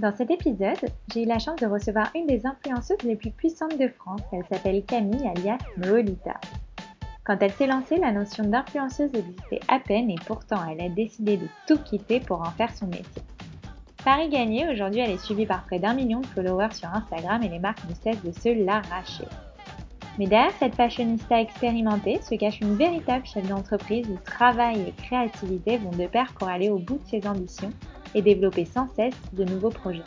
Dans cet épisode, j'ai eu la chance de recevoir une des influenceuses les plus puissantes de France. Elle s'appelle Camille alias Noolita. Quand elle s'est lancée, la notion d'influenceuse existait à peine et pourtant elle a décidé de tout quitter pour en faire son métier. Paris gagné, aujourd'hui elle est suivie par près d'un million de followers sur Instagram et les marques ne cessent de se l'arracher. Mais derrière cette fashionista expérimentée se cache une véritable chef d'entreprise où travail et créativité vont de pair pour aller au bout de ses ambitions et développer sans cesse de nouveaux projets.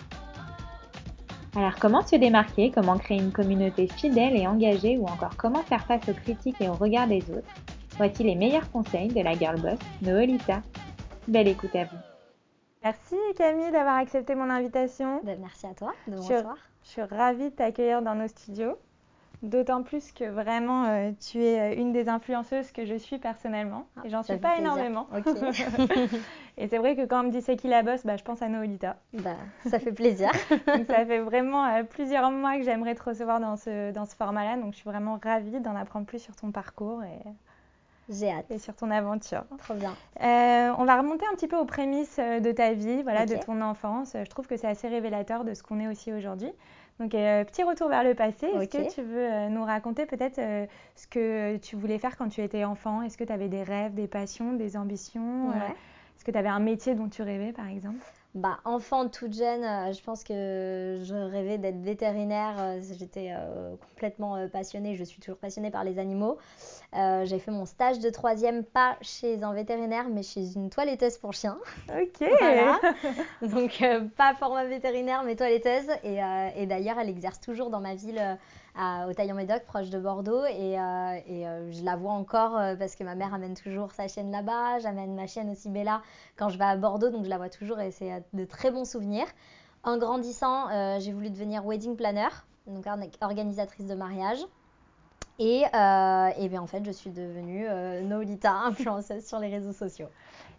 Alors comment se démarquer, comment créer une communauté fidèle et engagée? Ou encore comment faire face aux critiques et aux regards des autres? Voici les meilleurs conseils de la girl boss Noelita. Belle écoute à vous. Merci Camille d'avoir accepté mon invitation. Ben, merci à toi de me recevoir. Je suis ravie de t'accueillir dans nos studios. D'autant plus que vraiment, euh, tu es euh, une des influenceuses que je suis personnellement. Ah, et j'en suis pas énormément. et c'est vrai que quand on me dit c'est qui la bosse, bah, je pense à Noolita. Bah, ça fait plaisir. ça fait vraiment euh, plusieurs mois que j'aimerais te recevoir dans ce, dans ce format-là. Donc je suis vraiment ravie d'en apprendre plus sur ton parcours. Et... J'ai hâte. Et sur ton aventure. Trop bien. on va remonter un petit peu aux prémices de ta vie, voilà, de ton enfance. Je trouve que c'est assez révélateur de ce qu'on est aussi aujourd'hui. Donc, euh, petit retour vers le passé. Est-ce que tu veux euh, nous raconter peut-être euh, ce que tu voulais faire quand tu étais enfant? Est-ce que tu avais des rêves, des passions, des ambitions? Est-ce que tu avais un métier dont tu rêvais, par exemple? Bah, enfant toute jeune, je pense que je rêvais d'être vétérinaire. J'étais complètement passionnée. Je suis toujours passionnée par les animaux. Euh, j'ai fait mon stage de troisième, pas chez un vétérinaire, mais chez une toiletteuse pour chiens. Ok. Voilà. Donc, euh, pas format vétérinaire, mais toiletteuse. Et, euh, et d'ailleurs, elle exerce toujours dans ma ville, à, au Taillon-Médoc, proche de Bordeaux. Et, et je la vois encore parce que ma mère amène toujours sa chienne là-bas. J'amène ma chienne aussi, Bella, quand je vais à Bordeaux. Donc, je la vois toujours et c'est de très bons souvenirs. En grandissant, j'ai voulu devenir wedding planner, donc organisatrice de mariage. Et, euh, et bien en fait, je suis devenue euh, Nolita, influenceuse sur les réseaux sociaux.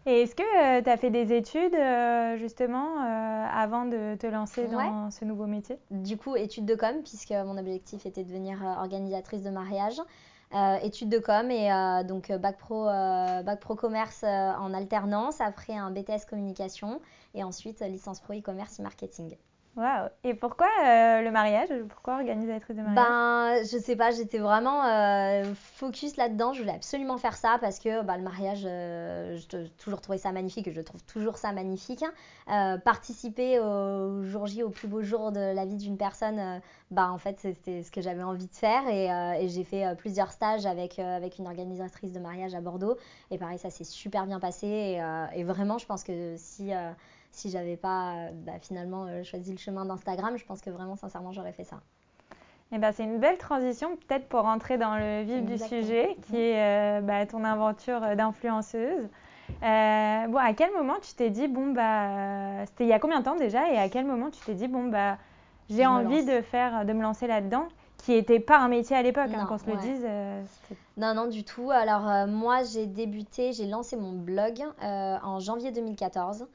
Et est-ce que euh, tu as fait des études justement avant de te lancer dans ce nouveau métier? Du coup, études de com, puisque mon objectif était de devenir organisatrice de mariage. études de com et donc bac pro, bac pro commerce en alternance, après un BTS communication et ensuite licence pro e-commerce et marketing. Waouh Et pourquoi euh, le mariage? Pourquoi organisatrice de mariage? Ben, je sais pas, j'étais vraiment euh, focus là-dedans. Je voulais absolument faire ça parce que bah, le mariage, euh, j'ai toujours trouvé ça magnifique et je trouve toujours ça magnifique. participer au jour J, au plus beau jour de la vie d'une personne, bah, en fait, c'était ce que j'avais envie de faire. Et, j'ai fait plusieurs stages avec, avec une organisatrice de mariage à Bordeaux. Et pareil, ça s'est super bien passé. Et, et, vraiment, je pense que si si j'avais pas euh, bah, finalement euh, choisi le chemin d'Instagram, je pense que vraiment sincèrement j'aurais fait ça. Eh ben, c'est une belle transition peut-être pour rentrer dans le vif du sujet qui est euh, bah, ton aventure d'influenceuse. bon, à quel moment tu t'es dit, bon, bah, c'était il y a combien de temps déjà et à quel moment tu t'es dit, bon, bah, j'ai envie de faire, de me lancer là-dedans qui n'était pas un métier à l'époque, hein, qu'on se le dise. non, non, du tout. Alors, moi, j'ai débuté, j'ai lancé mon blog en janvier 2014.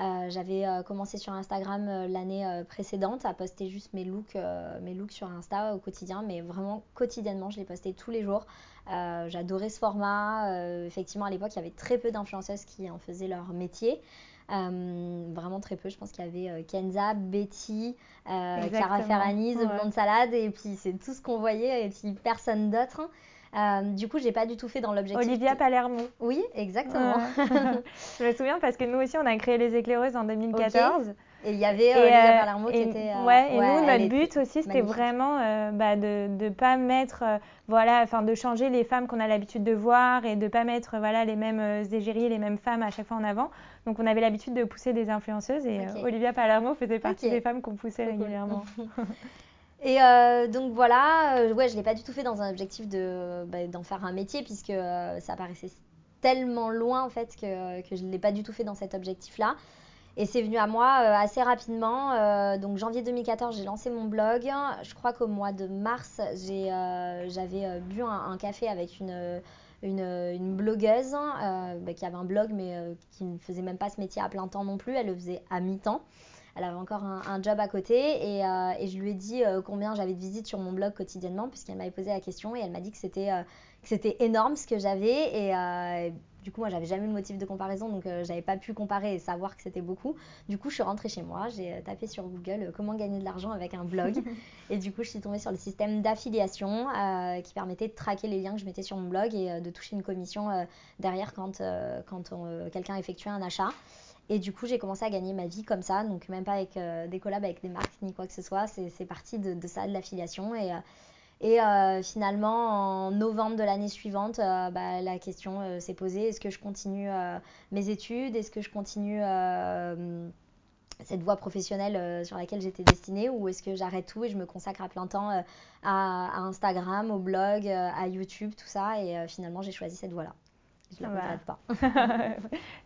Euh, j'avais euh, commencé sur Instagram euh, l'année précédente à poster juste mes looks, mes looks sur Insta au quotidien, mais vraiment quotidiennement, je les postais tous les jours. J'adorais ce format. effectivement, à l'époque, il y avait très peu d'influenceuses qui en faisaient leur métier. vraiment très peu. Je pense qu'il y avait Kenza, Betty, Cara Ferrani, The Blonde Salade, et puis c'est tout ce qu'on voyait, et puis personne d'autre. Euh, du coup, j'ai pas du tout fait dans l'objectif. Olivia Palermo. Oui, exactement. je me souviens parce que nous aussi, on a créé les éclaireuses en 2014. Et il y avait euh, Olivia euh, Palermo qui était. ouais, et nous, notre but aussi, c'était vraiment bah, de ne pas mettre, voilà, enfin, de changer les femmes qu'on a l'habitude de voir et de pas mettre, voilà, les mêmes égéries, les mêmes femmes à chaque fois en avant. Donc, on avait l'habitude de pousser des influenceuses et Olivia Palermo faisait partie des femmes qu'on poussait régulièrement. Et euh, donc voilà, euh, ouais, je l'ai pas du tout fait dans un objectif de, bah, d'en faire un métier, puisque euh, ça paraissait tellement loin en fait que, que je l'ai pas du tout fait dans cet objectif-là. Et c'est venu à moi euh, assez rapidement. Donc janvier 2014, j'ai lancé mon blog. Je crois qu'au mois de mars, j'avais bu un, café avec une, une, blogueuse bah, qui avait un blog mais qui ne faisait même pas ce métier à plein temps non plus. Elle le faisait à mi-temps. Elle avait encore un, job à côté et, et, je lui ai dit combien j'avais de visites sur mon blog quotidiennement puisqu'elle m'avait posé la question et elle m'a dit que c'était c'était énorme ce que j'avais et du coup, moi, j'avais jamais eu le motif de comparaison, donc euh, j'avais pas pu comparer et savoir que c'était beaucoup. Du coup, je suis rentrée chez moi, j'ai euh, tapé sur Google euh, comment gagner de l'argent avec un blog. et du coup, je suis tombée sur le système d'affiliation qui permettait de traquer les liens que je mettais sur mon blog et de toucher une commission derrière quand, quand quelqu'un effectuait un achat. Et du coup, j'ai commencé à gagner ma vie comme ça, donc même pas avec des collabs avec des marques ni quoi que ce soit. C'est parti de, de, ça, de l'affiliation. Et et euh, finalement, en novembre de l'année suivante, euh, bah, la question euh, s'est posée est-ce que je continue mes études? Est-ce que je continue cette voie professionnelle sur laquelle j'étais destinée? Ou est-ce que j'arrête tout et je me consacre à plein temps à, Instagram, au blog, à YouTube, tout ça? Et finalement, j'ai choisi cette voie-là. Je ne la regrette pas.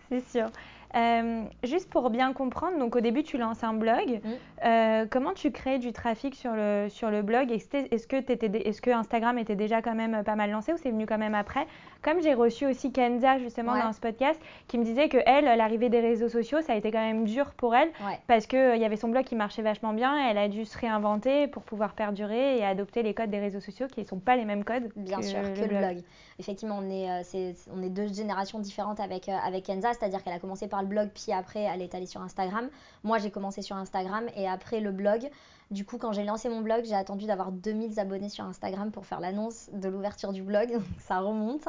C'est sûr. Euh, juste pour bien comprendre, donc au début tu lances un blog. Euh, comment tu crées du trafic sur le, sur le blog? Est-ce que, est que, Instagram était déjà quand même pas mal lancé ou c'est venu quand même après? Comme j'ai reçu aussi Kenza justement dans ce podcast qui me disait que elle, l'arrivée des réseaux sociaux, ça a été quand même dur pour elle parce qu'il euh, il y avait son blog qui marchait vachement bien. Et elle a dû se réinventer pour pouvoir perdurer et adopter les codes des réseaux sociaux qui ne sont pas les mêmes codes. Bien sûr, que le blog. Effectivement, on est, on est deux générations différentes avec, avec Kenza, c'est-à-dire qu'elle a commencé par le blog, puis après elle est allée sur Instagram. Moi j'ai commencé sur Instagram et après le blog. Du coup, quand j'ai lancé mon blog, j'ai attendu d'avoir 2000 abonnés sur Instagram pour faire l'annonce de l'ouverture du blog. Donc ça remonte.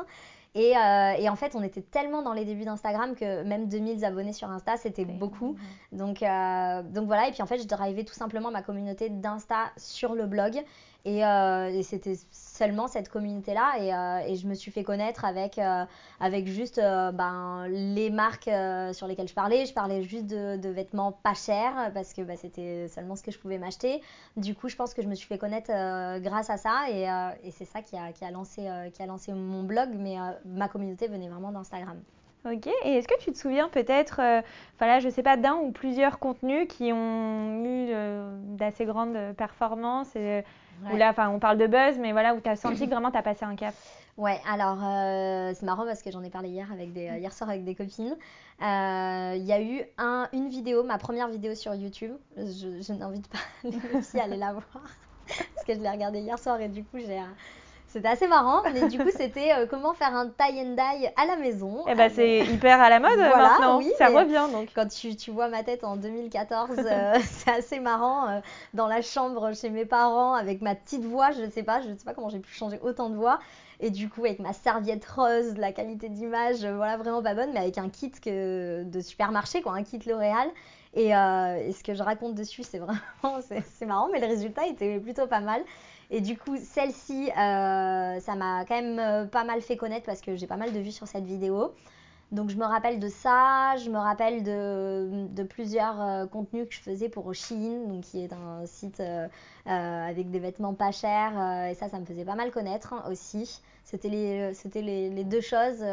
Et, euh, et, en fait, on était tellement dans les débuts d'Instagram que même 2000 abonnés sur Insta, c'était beaucoup. Donc, euh, donc voilà, et puis en fait, je drivais tout simplement ma communauté d'Insta sur le blog. Et, euh, et c'était seulement cette communauté-là. Et, euh, et, je me suis fait connaître avec, euh, avec juste ben, les marques sur lesquelles je parlais. Je parlais juste de, de vêtements pas chers parce que bah, c'était seulement ce que je pouvais m'acheter. Du coup, je pense que je me suis fait connaître grâce à ça. Et, et c'est ça qui a, qui, a lancé, qui a lancé mon blog. Mais ma communauté venait vraiment d'Instagram. Ok, et est-ce que tu te souviens peut-être, voilà, je sais pas, d'un ou plusieurs contenus qui ont eu d'assez grandes performances et, là, enfin, on parle de buzz, mais voilà, où tu as senti que vraiment tu as passé un cap? Ouais, alors euh, c'est marrant parce que j'en ai parlé hier, avec des, hier soir avec des copines. Euh, il y a eu un, une vidéo, ma première vidéo sur YouTube. Je, je n'invite pas les filles à aller la voir parce que je l'ai regardée hier soir et du coup j'ai c'était assez marrant, mais du coup, c'était euh, comment faire un tie and dye à la maison. Eh ben, c'est hyper à la mode voilà, maintenant. Oui, ça revient donc. Quand tu, tu, vois ma tête en 2014, euh, c'est assez marrant. Euh, dans la chambre chez mes parents, avec ma petite voix, je ne sais pas, je ne sais pas comment j'ai pu changer autant de voix. Et du coup, avec ma serviette rose, la qualité d'image, voilà, vraiment pas bonne, mais avec un kit que, de supermarché, quoi, un kit L'Oréal. Et, et, ce que je raconte dessus, c'est vraiment, c'est marrant, mais le résultat était plutôt pas mal. Et du coup, celle-ci, euh, ça m'a quand même euh, pas mal fait connaître parce que j'ai pas mal de vues sur cette vidéo. Donc je me rappelle de ça, je me rappelle de, plusieurs euh, contenus que je faisais pour Shein, donc qui est un site avec des vêtements pas chers, et ça, ça me faisait pas mal connaître aussi. C'était les, c'était les, les, deux choses.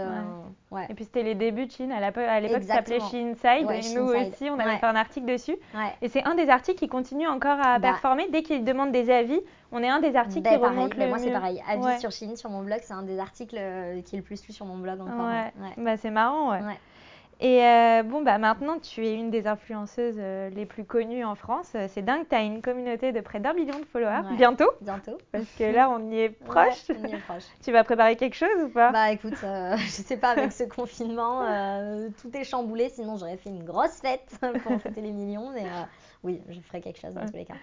Ouais. Et puis c'était les débuts de Shein. À l'époque, ça s'appelait Shein Side. et nous aussi, on avait fait un article dessus. Et c'est un des articles qui continue encore à bah. performer dès qu'il demande des avis. On est un des articles ben, qui remonte le Moi, c'est pareil. Avis sur Chine, sur mon blog, c'est un des articles euh, qui est le plus lu sur mon blog encore. Ouais. Bah, c'est marrant, ouais. Et euh, bon, bah maintenant, tu es une des influenceuses euh, les plus connues en France. C'est dingue, tu as une communauté de près d'un million de followers. Bientôt Bientôt. Parce que là, on y est proche. on y est proche. tu vas préparer quelque chose ou pas? Bah écoute, je sais pas, avec ce confinement, tout est chamboulé. Sinon, j'aurais fait une grosse fête pour fêter les millions. Mais oui, je ferai quelque chose dans tous les cas.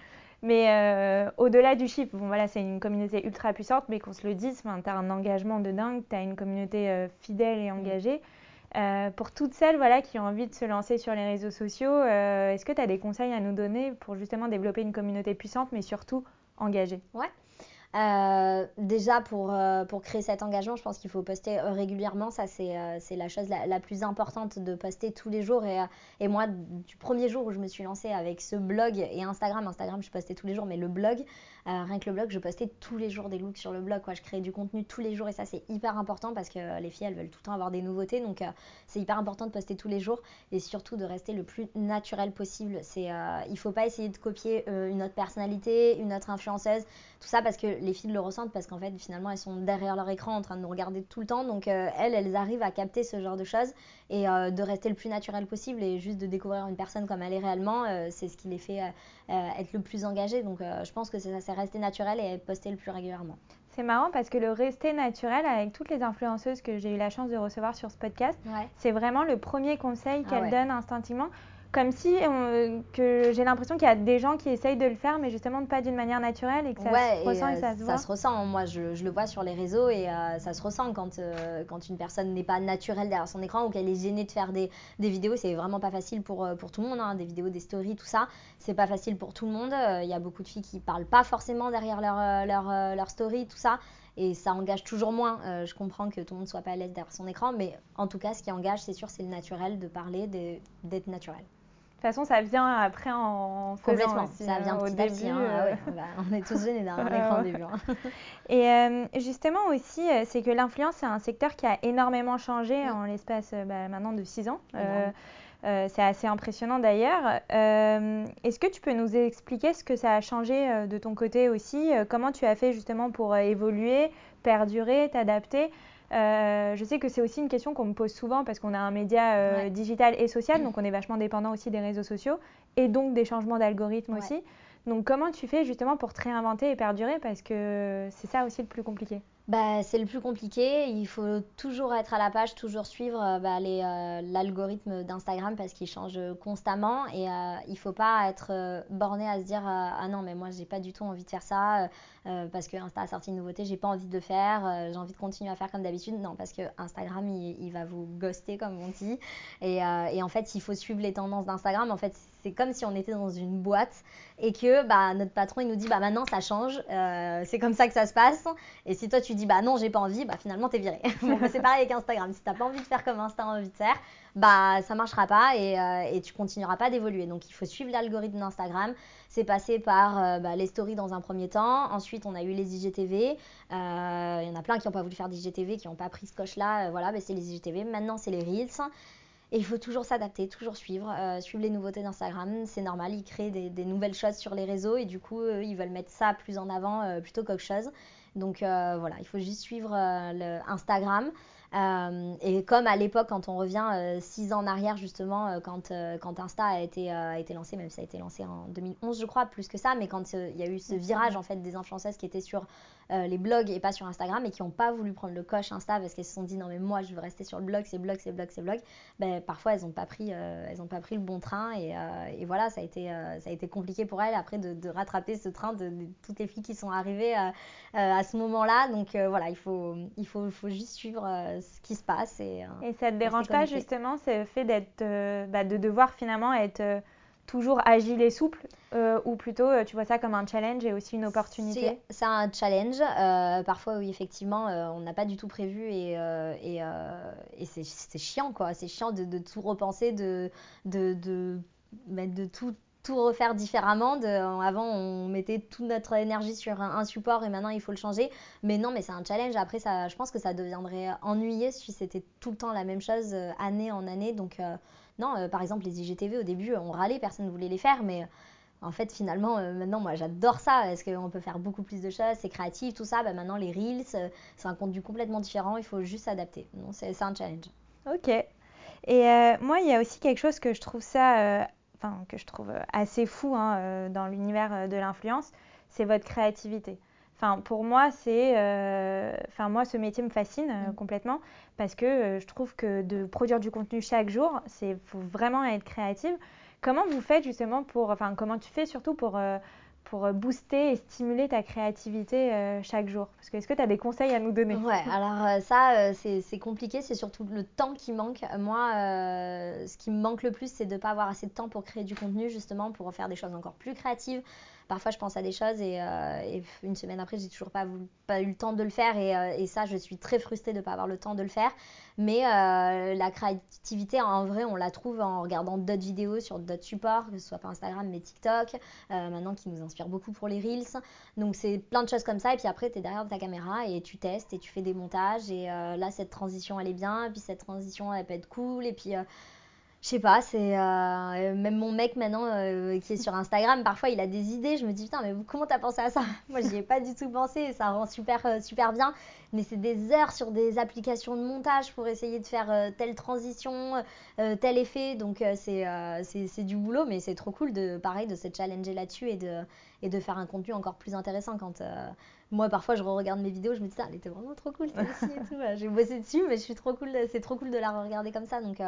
Mais euh, au-delà du chiffre, bon voilà, c'est une communauté ultra puissante, mais qu'on se le dise, tu as un engagement de dingue, tu as une communauté euh, fidèle et engagée. Euh, pour toutes celles voilà, qui ont envie de se lancer sur les réseaux sociaux, est-ce que tu as des conseils à nous donner pour justement développer une communauté puissante, mais surtout engagée? Euh, déjà, pour, euh, pour créer cet engagement, je pense qu'il faut poster euh, régulièrement. Ça, c'est c'est la chose la, plus importante de poster tous les jours. Et, et, moi, du premier jour où je me suis lancée avec ce blog et Instagram, Instagram, je postais tous les jours, mais le blog, rien que le blog, je postais tous les jours des looks sur le blog. Quoi. Je créais du contenu tous les jours et ça, c'est hyper important parce que les filles, elles veulent tout le temps avoir des nouveautés. Donc, c'est hyper important de poster tous les jours et surtout de rester le plus naturel possible. C'est il faut pas essayer de copier une autre personnalité, une autre influenceuse, tout ça parce que les filles le ressentent parce qu'en fait, finalement, elles sont derrière leur écran en train de nous regarder tout le temps. Donc, euh, elles, elles arrivent à capter ce genre de choses et euh, de rester le plus naturel possible et juste de découvrir une personne comme elle est réellement, euh, c'est ce qui les fait être le plus engagées. Donc, je pense que ça, c'est rester naturel et poster le plus régulièrement. C'est marrant parce que le rester naturel avec toutes les influenceuses que j'ai eu la chance de recevoir sur ce podcast, c'est vraiment le premier conseil ah qu'elles donnent instinctivement comme si que j'ai l'impression qu'il y a des gens qui essayent de le faire, mais justement pas d'une manière naturelle et que ça se ressent et, ça se voit. Ça se ressent. Moi, je, je, le vois sur les réseaux et euh, ça se ressent quand, euh, quand une personne n'est pas naturelle derrière son écran ou qu'elle est gênée de faire des, des vidéos. C'est vraiment pas facile pour, euh, pour tout le monde. Hein, des vidéos, des stories, tout ça. C'est pas facile pour tout le monde. Il y a beaucoup de filles qui parlent pas forcément derrière leur, leur, leur story, tout ça et ça engage toujours moins. je comprends que tout le monde soit pas à l'aise derrière son écran, mais en tout cas, ce qui engage, c'est sûr, c'est le naturel de parler, d'être naturel. De toute façon, ça vient après en Complètement, ça vient hein, petit à petit. Hein. Ah euh. bah, on est tous jeunes et un écran au début. Hein. et euh, justement aussi, euh, c'est que l'influence, c'est un secteur qui a énormément changé en l'espace bah, maintenant de 6 ans. C'est assez impressionnant d'ailleurs. Est-ce que tu peux nous expliquer ce que ça a changé de ton côté aussi? Comment tu as fait justement pour évoluer, perdurer, t'adapter? Euh, je sais que c'est aussi une question qu'on me pose souvent parce qu'on a un média euh, digital et social, donc on est vachement dépendant aussi des réseaux sociaux et donc des changements d'algorithme aussi. Donc comment tu fais justement pour te réinventer et perdurer? Parce que c'est ça aussi le plus compliqué bah, c'est le plus compliqué. Il faut toujours être à la page, toujours suivre euh, bah, euh, l'algorithme d'Instagram parce qu'il change constamment. Et euh, il faut pas être borné à se dire Ah non, mais moi, j'ai pas du tout envie de faire ça parce que Insta a sorti une nouveauté, j'ai pas envie de faire, j'ai envie de continuer à faire comme d'habitude. Non, parce que Instagram, il, va vous ghoster, comme on dit. Et, et en fait, il faut suivre les tendances d'Instagram. En fait, c'est comme si on était dans une boîte et que bah, notre patron il nous dit bah maintenant ça change, euh, c'est comme ça que ça se passe. Et si toi tu dis bah non j'ai pas envie, bah finalement t'es viré. bon, bah, c'est pareil avec Instagram. Si t'as pas envie de faire comme Insta envie de faire, bah ça marchera pas et, euh, tu continueras pas d'évoluer. Donc il faut suivre l'algorithme d'Instagram. C'est passé par euh, bah, les stories dans un premier temps. Ensuite on a eu les IGTV. Il y en a plein qui n'ont pas voulu faire d'IGTV, qui n'ont pas pris ce coche là. voilà, bah, c'est les IGTV. Maintenant c'est les Reels. Et il faut toujours s'adapter, toujours suivre, euh, suivre les nouveautés d'Instagram. C'est normal, ils créent des, nouvelles choses sur les réseaux et du coup, ils veulent mettre ça plus en avant euh, plutôt qu'autre chose. Donc euh, voilà, il faut juste suivre le Instagram. Euh, et comme à l'époque, quand on revient euh, six ans en arrière, justement, euh, quand, quand Insta a été, a été lancé, même si ça a été lancé en 2011, je crois, plus que ça, mais quand il y a eu ce virage en fait des influenceuses qui étaient sur les blogs et pas sur Instagram et qui n'ont pas voulu prendre le coche Insta parce qu'elles se sont dit non mais moi je veux rester sur le blog, c'est blog, c'est blog, c'est blog, ben, parfois elles n'ont pas, pris, elles pas pris le bon train et, et voilà, ça a, été, ça a été compliqué pour elles après de, de rattraper ce train de, toutes les filles qui sont arrivées à ce moment-là. Donc voilà, il faut, il faut, faut juste suivre ce qui se passe. Et, euh, et ça te dérange pas justement ce fait d'être, euh, bah, de devoir finalement être euh, toujours agile et souple ou plutôt tu vois ça comme un challenge et aussi une opportunité? C'est un challenge. parfois, oui, effectivement, on n'a pas du tout prévu et, c'est chiant quoi. C'est chiant de, tout repenser, de, bah, tout refaire différemment. Avant, on mettait toute notre énergie sur un, support et maintenant il faut le changer. Mais non, mais c'est un challenge. Après, je pense que ça deviendrait ennuyé si c'était tout le temps la même chose, euh, année en année. Donc, euh, non, euh, par exemple, les IGTV, au début, on râlait, personne ne voulait les faire. Mais en fait, finalement, maintenant, moi, j'adore ça parce qu'on peut faire beaucoup plus de choses, c'est créatif, tout ça? Bah, maintenant, les Reels, c'est un contenu complètement différent. Il faut juste s'adapter. C'est un challenge. Ok. Et moi, il y a aussi quelque chose que je trouve ça que je trouve assez fou hein, euh, dans l'univers euh, de l'influence, c'est votre créativité. Enfin, pour moi, c'est, euh, enfin moi, ce métier me fascine mm. complètement parce que je trouve que de produire du contenu chaque jour, c'est faut vraiment être créative. Comment vous faites justement pour, enfin comment tu fais surtout pour pour booster et stimuler ta créativité chaque jour? Parce que est-ce que tu as des conseils à nous donner? Ouais, alors ça, c'est compliqué, c'est surtout le temps qui manque. Moi, ce qui me manque le plus, c'est de ne pas avoir assez de temps pour créer du contenu, justement, pour faire des choses encore plus créatives. Parfois, je pense à des choses et, euh, une semaine après, j'ai toujours pas, eu le temps de le faire. Euh, et, ça, je suis très frustrée de ne pas avoir le temps de le faire. Mais euh, la créativité, en vrai, on la trouve en regardant d'autres vidéos sur d'autres supports, que ce soit pas Instagram, mais TikTok, maintenant qui nous inspire beaucoup pour les Reels. Donc, c'est plein de choses comme ça. Et puis après, tu es derrière ta caméra et tu testes et tu fais des montages. Et là, cette transition, elle est bien. Et puis cette transition, elle peut être cool. Et puis je sais pas, c'est euh, même mon mec maintenant euh, qui est sur Instagram, parfois il a des idées, je me dis putain mais comment t'as pensé à ça? Moi j'y ai pas du tout pensé. Et ça rend super euh, super bien, mais c'est des heures sur des applications de montage pour essayer de faire telle transition, tel effet, donc c'est c'est du boulot mais c'est trop cool de pareil de se challenger là-dessus et de et de faire un contenu encore plus intéressant. Quand moi parfois je regarde mes vidéos, je me dis ça elle était vraiment trop cool celle-ci et tout, j'ai bossé dessus mais je suis trop cool, c'est trop cool de la regarder comme ça. Donc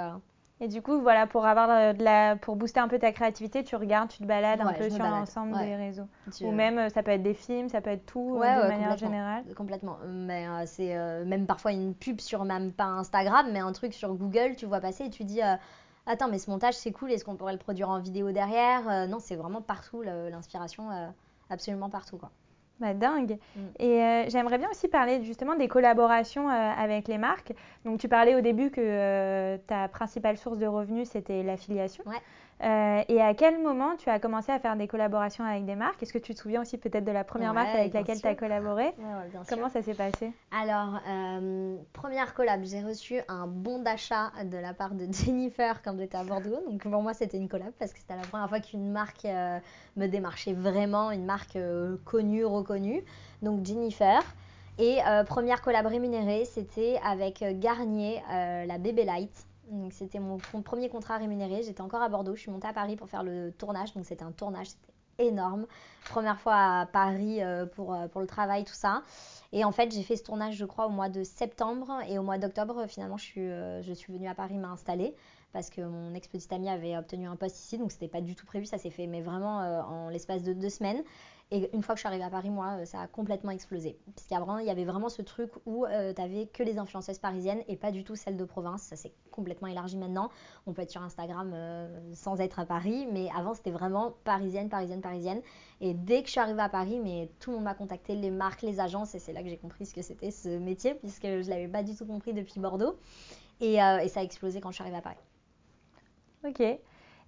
et du coup, voilà, pour avoir euh, de la, pour booster un peu ta créativité, tu regardes, tu te balades un peu sur l'ensemble des réseaux. Ou même, euh, ça peut être des films, ça peut être tout, euh, de manière générale. Complètement. Mais c'est même parfois une pub sur même pas Instagram, mais un truc sur Google, tu vois passer et tu dis. Attends, mais ce montage c'est cool, est-ce qu'on pourrait le produire en vidéo derrière Non, c'est vraiment partout l'inspiration, absolument partout quoi. Bah, dingue. Mm. Et euh, j'aimerais bien aussi parler justement des collaborations euh, avec les marques. Donc tu parlais au début que euh, ta principale source de revenus c'était l'affiliation. Ouais. Euh, et à quel moment tu as commencé à faire des collaborations avec des marques? Est-ce que tu te souviens aussi peut-être de la première marque avec laquelle tu as collaboré? Comment ça s'est passé? Alors, euh, première collab, j'ai reçu un bon d'achat de la part de Jennifer quand j'étais à Bordeaux. Donc pour moi, c'était une collab parce que c'était la première fois qu'une marque euh, me démarchait vraiment, une marque connue, reconnue. Donc Jennifer. Et première collab rémunérée, c'était avec Garnier, la Baby Light. Donc c'était mon, premier contrat rémunéré. J'étais encore à Bordeaux. Je suis montée à Paris pour faire le tournage. Donc c'était un tournage, c'était énorme. Première fois à Paris euh, pour, euh, pour le travail, tout ça. Et en fait, j'ai fait ce tournage, je crois, au mois de septembre. Et au mois d'octobre, finalement, je suis, euh, je venue à Paris m'installer parce que mon ex-petite amie avait obtenu un poste ici. Donc c'était pas du tout prévu. Ça s'est fait, mais vraiment en l'espace de deux semaines. Et une fois que je suis arrivée à Paris, moi, euh, ça a complètement explosé. Parce qu'il y, avait vraiment ce truc où euh, tu n'avais que les influenceuses parisiennes et pas du tout celles de province. Ça s'est complètement élargi maintenant. On peut être sur Instagram euh, sans être à Paris, mais avant c'était vraiment parisienne, parisienne, parisienne. Et dès que je suis arrivée à Paris, tout le monde m'a contacté, les marques, les agences, et c'est là que j'ai compris ce que c'était ce métier, puisque je ne l'avais pas du tout compris depuis Bordeaux. Et, et ça a explosé quand je suis arrivée à Paris. Ok.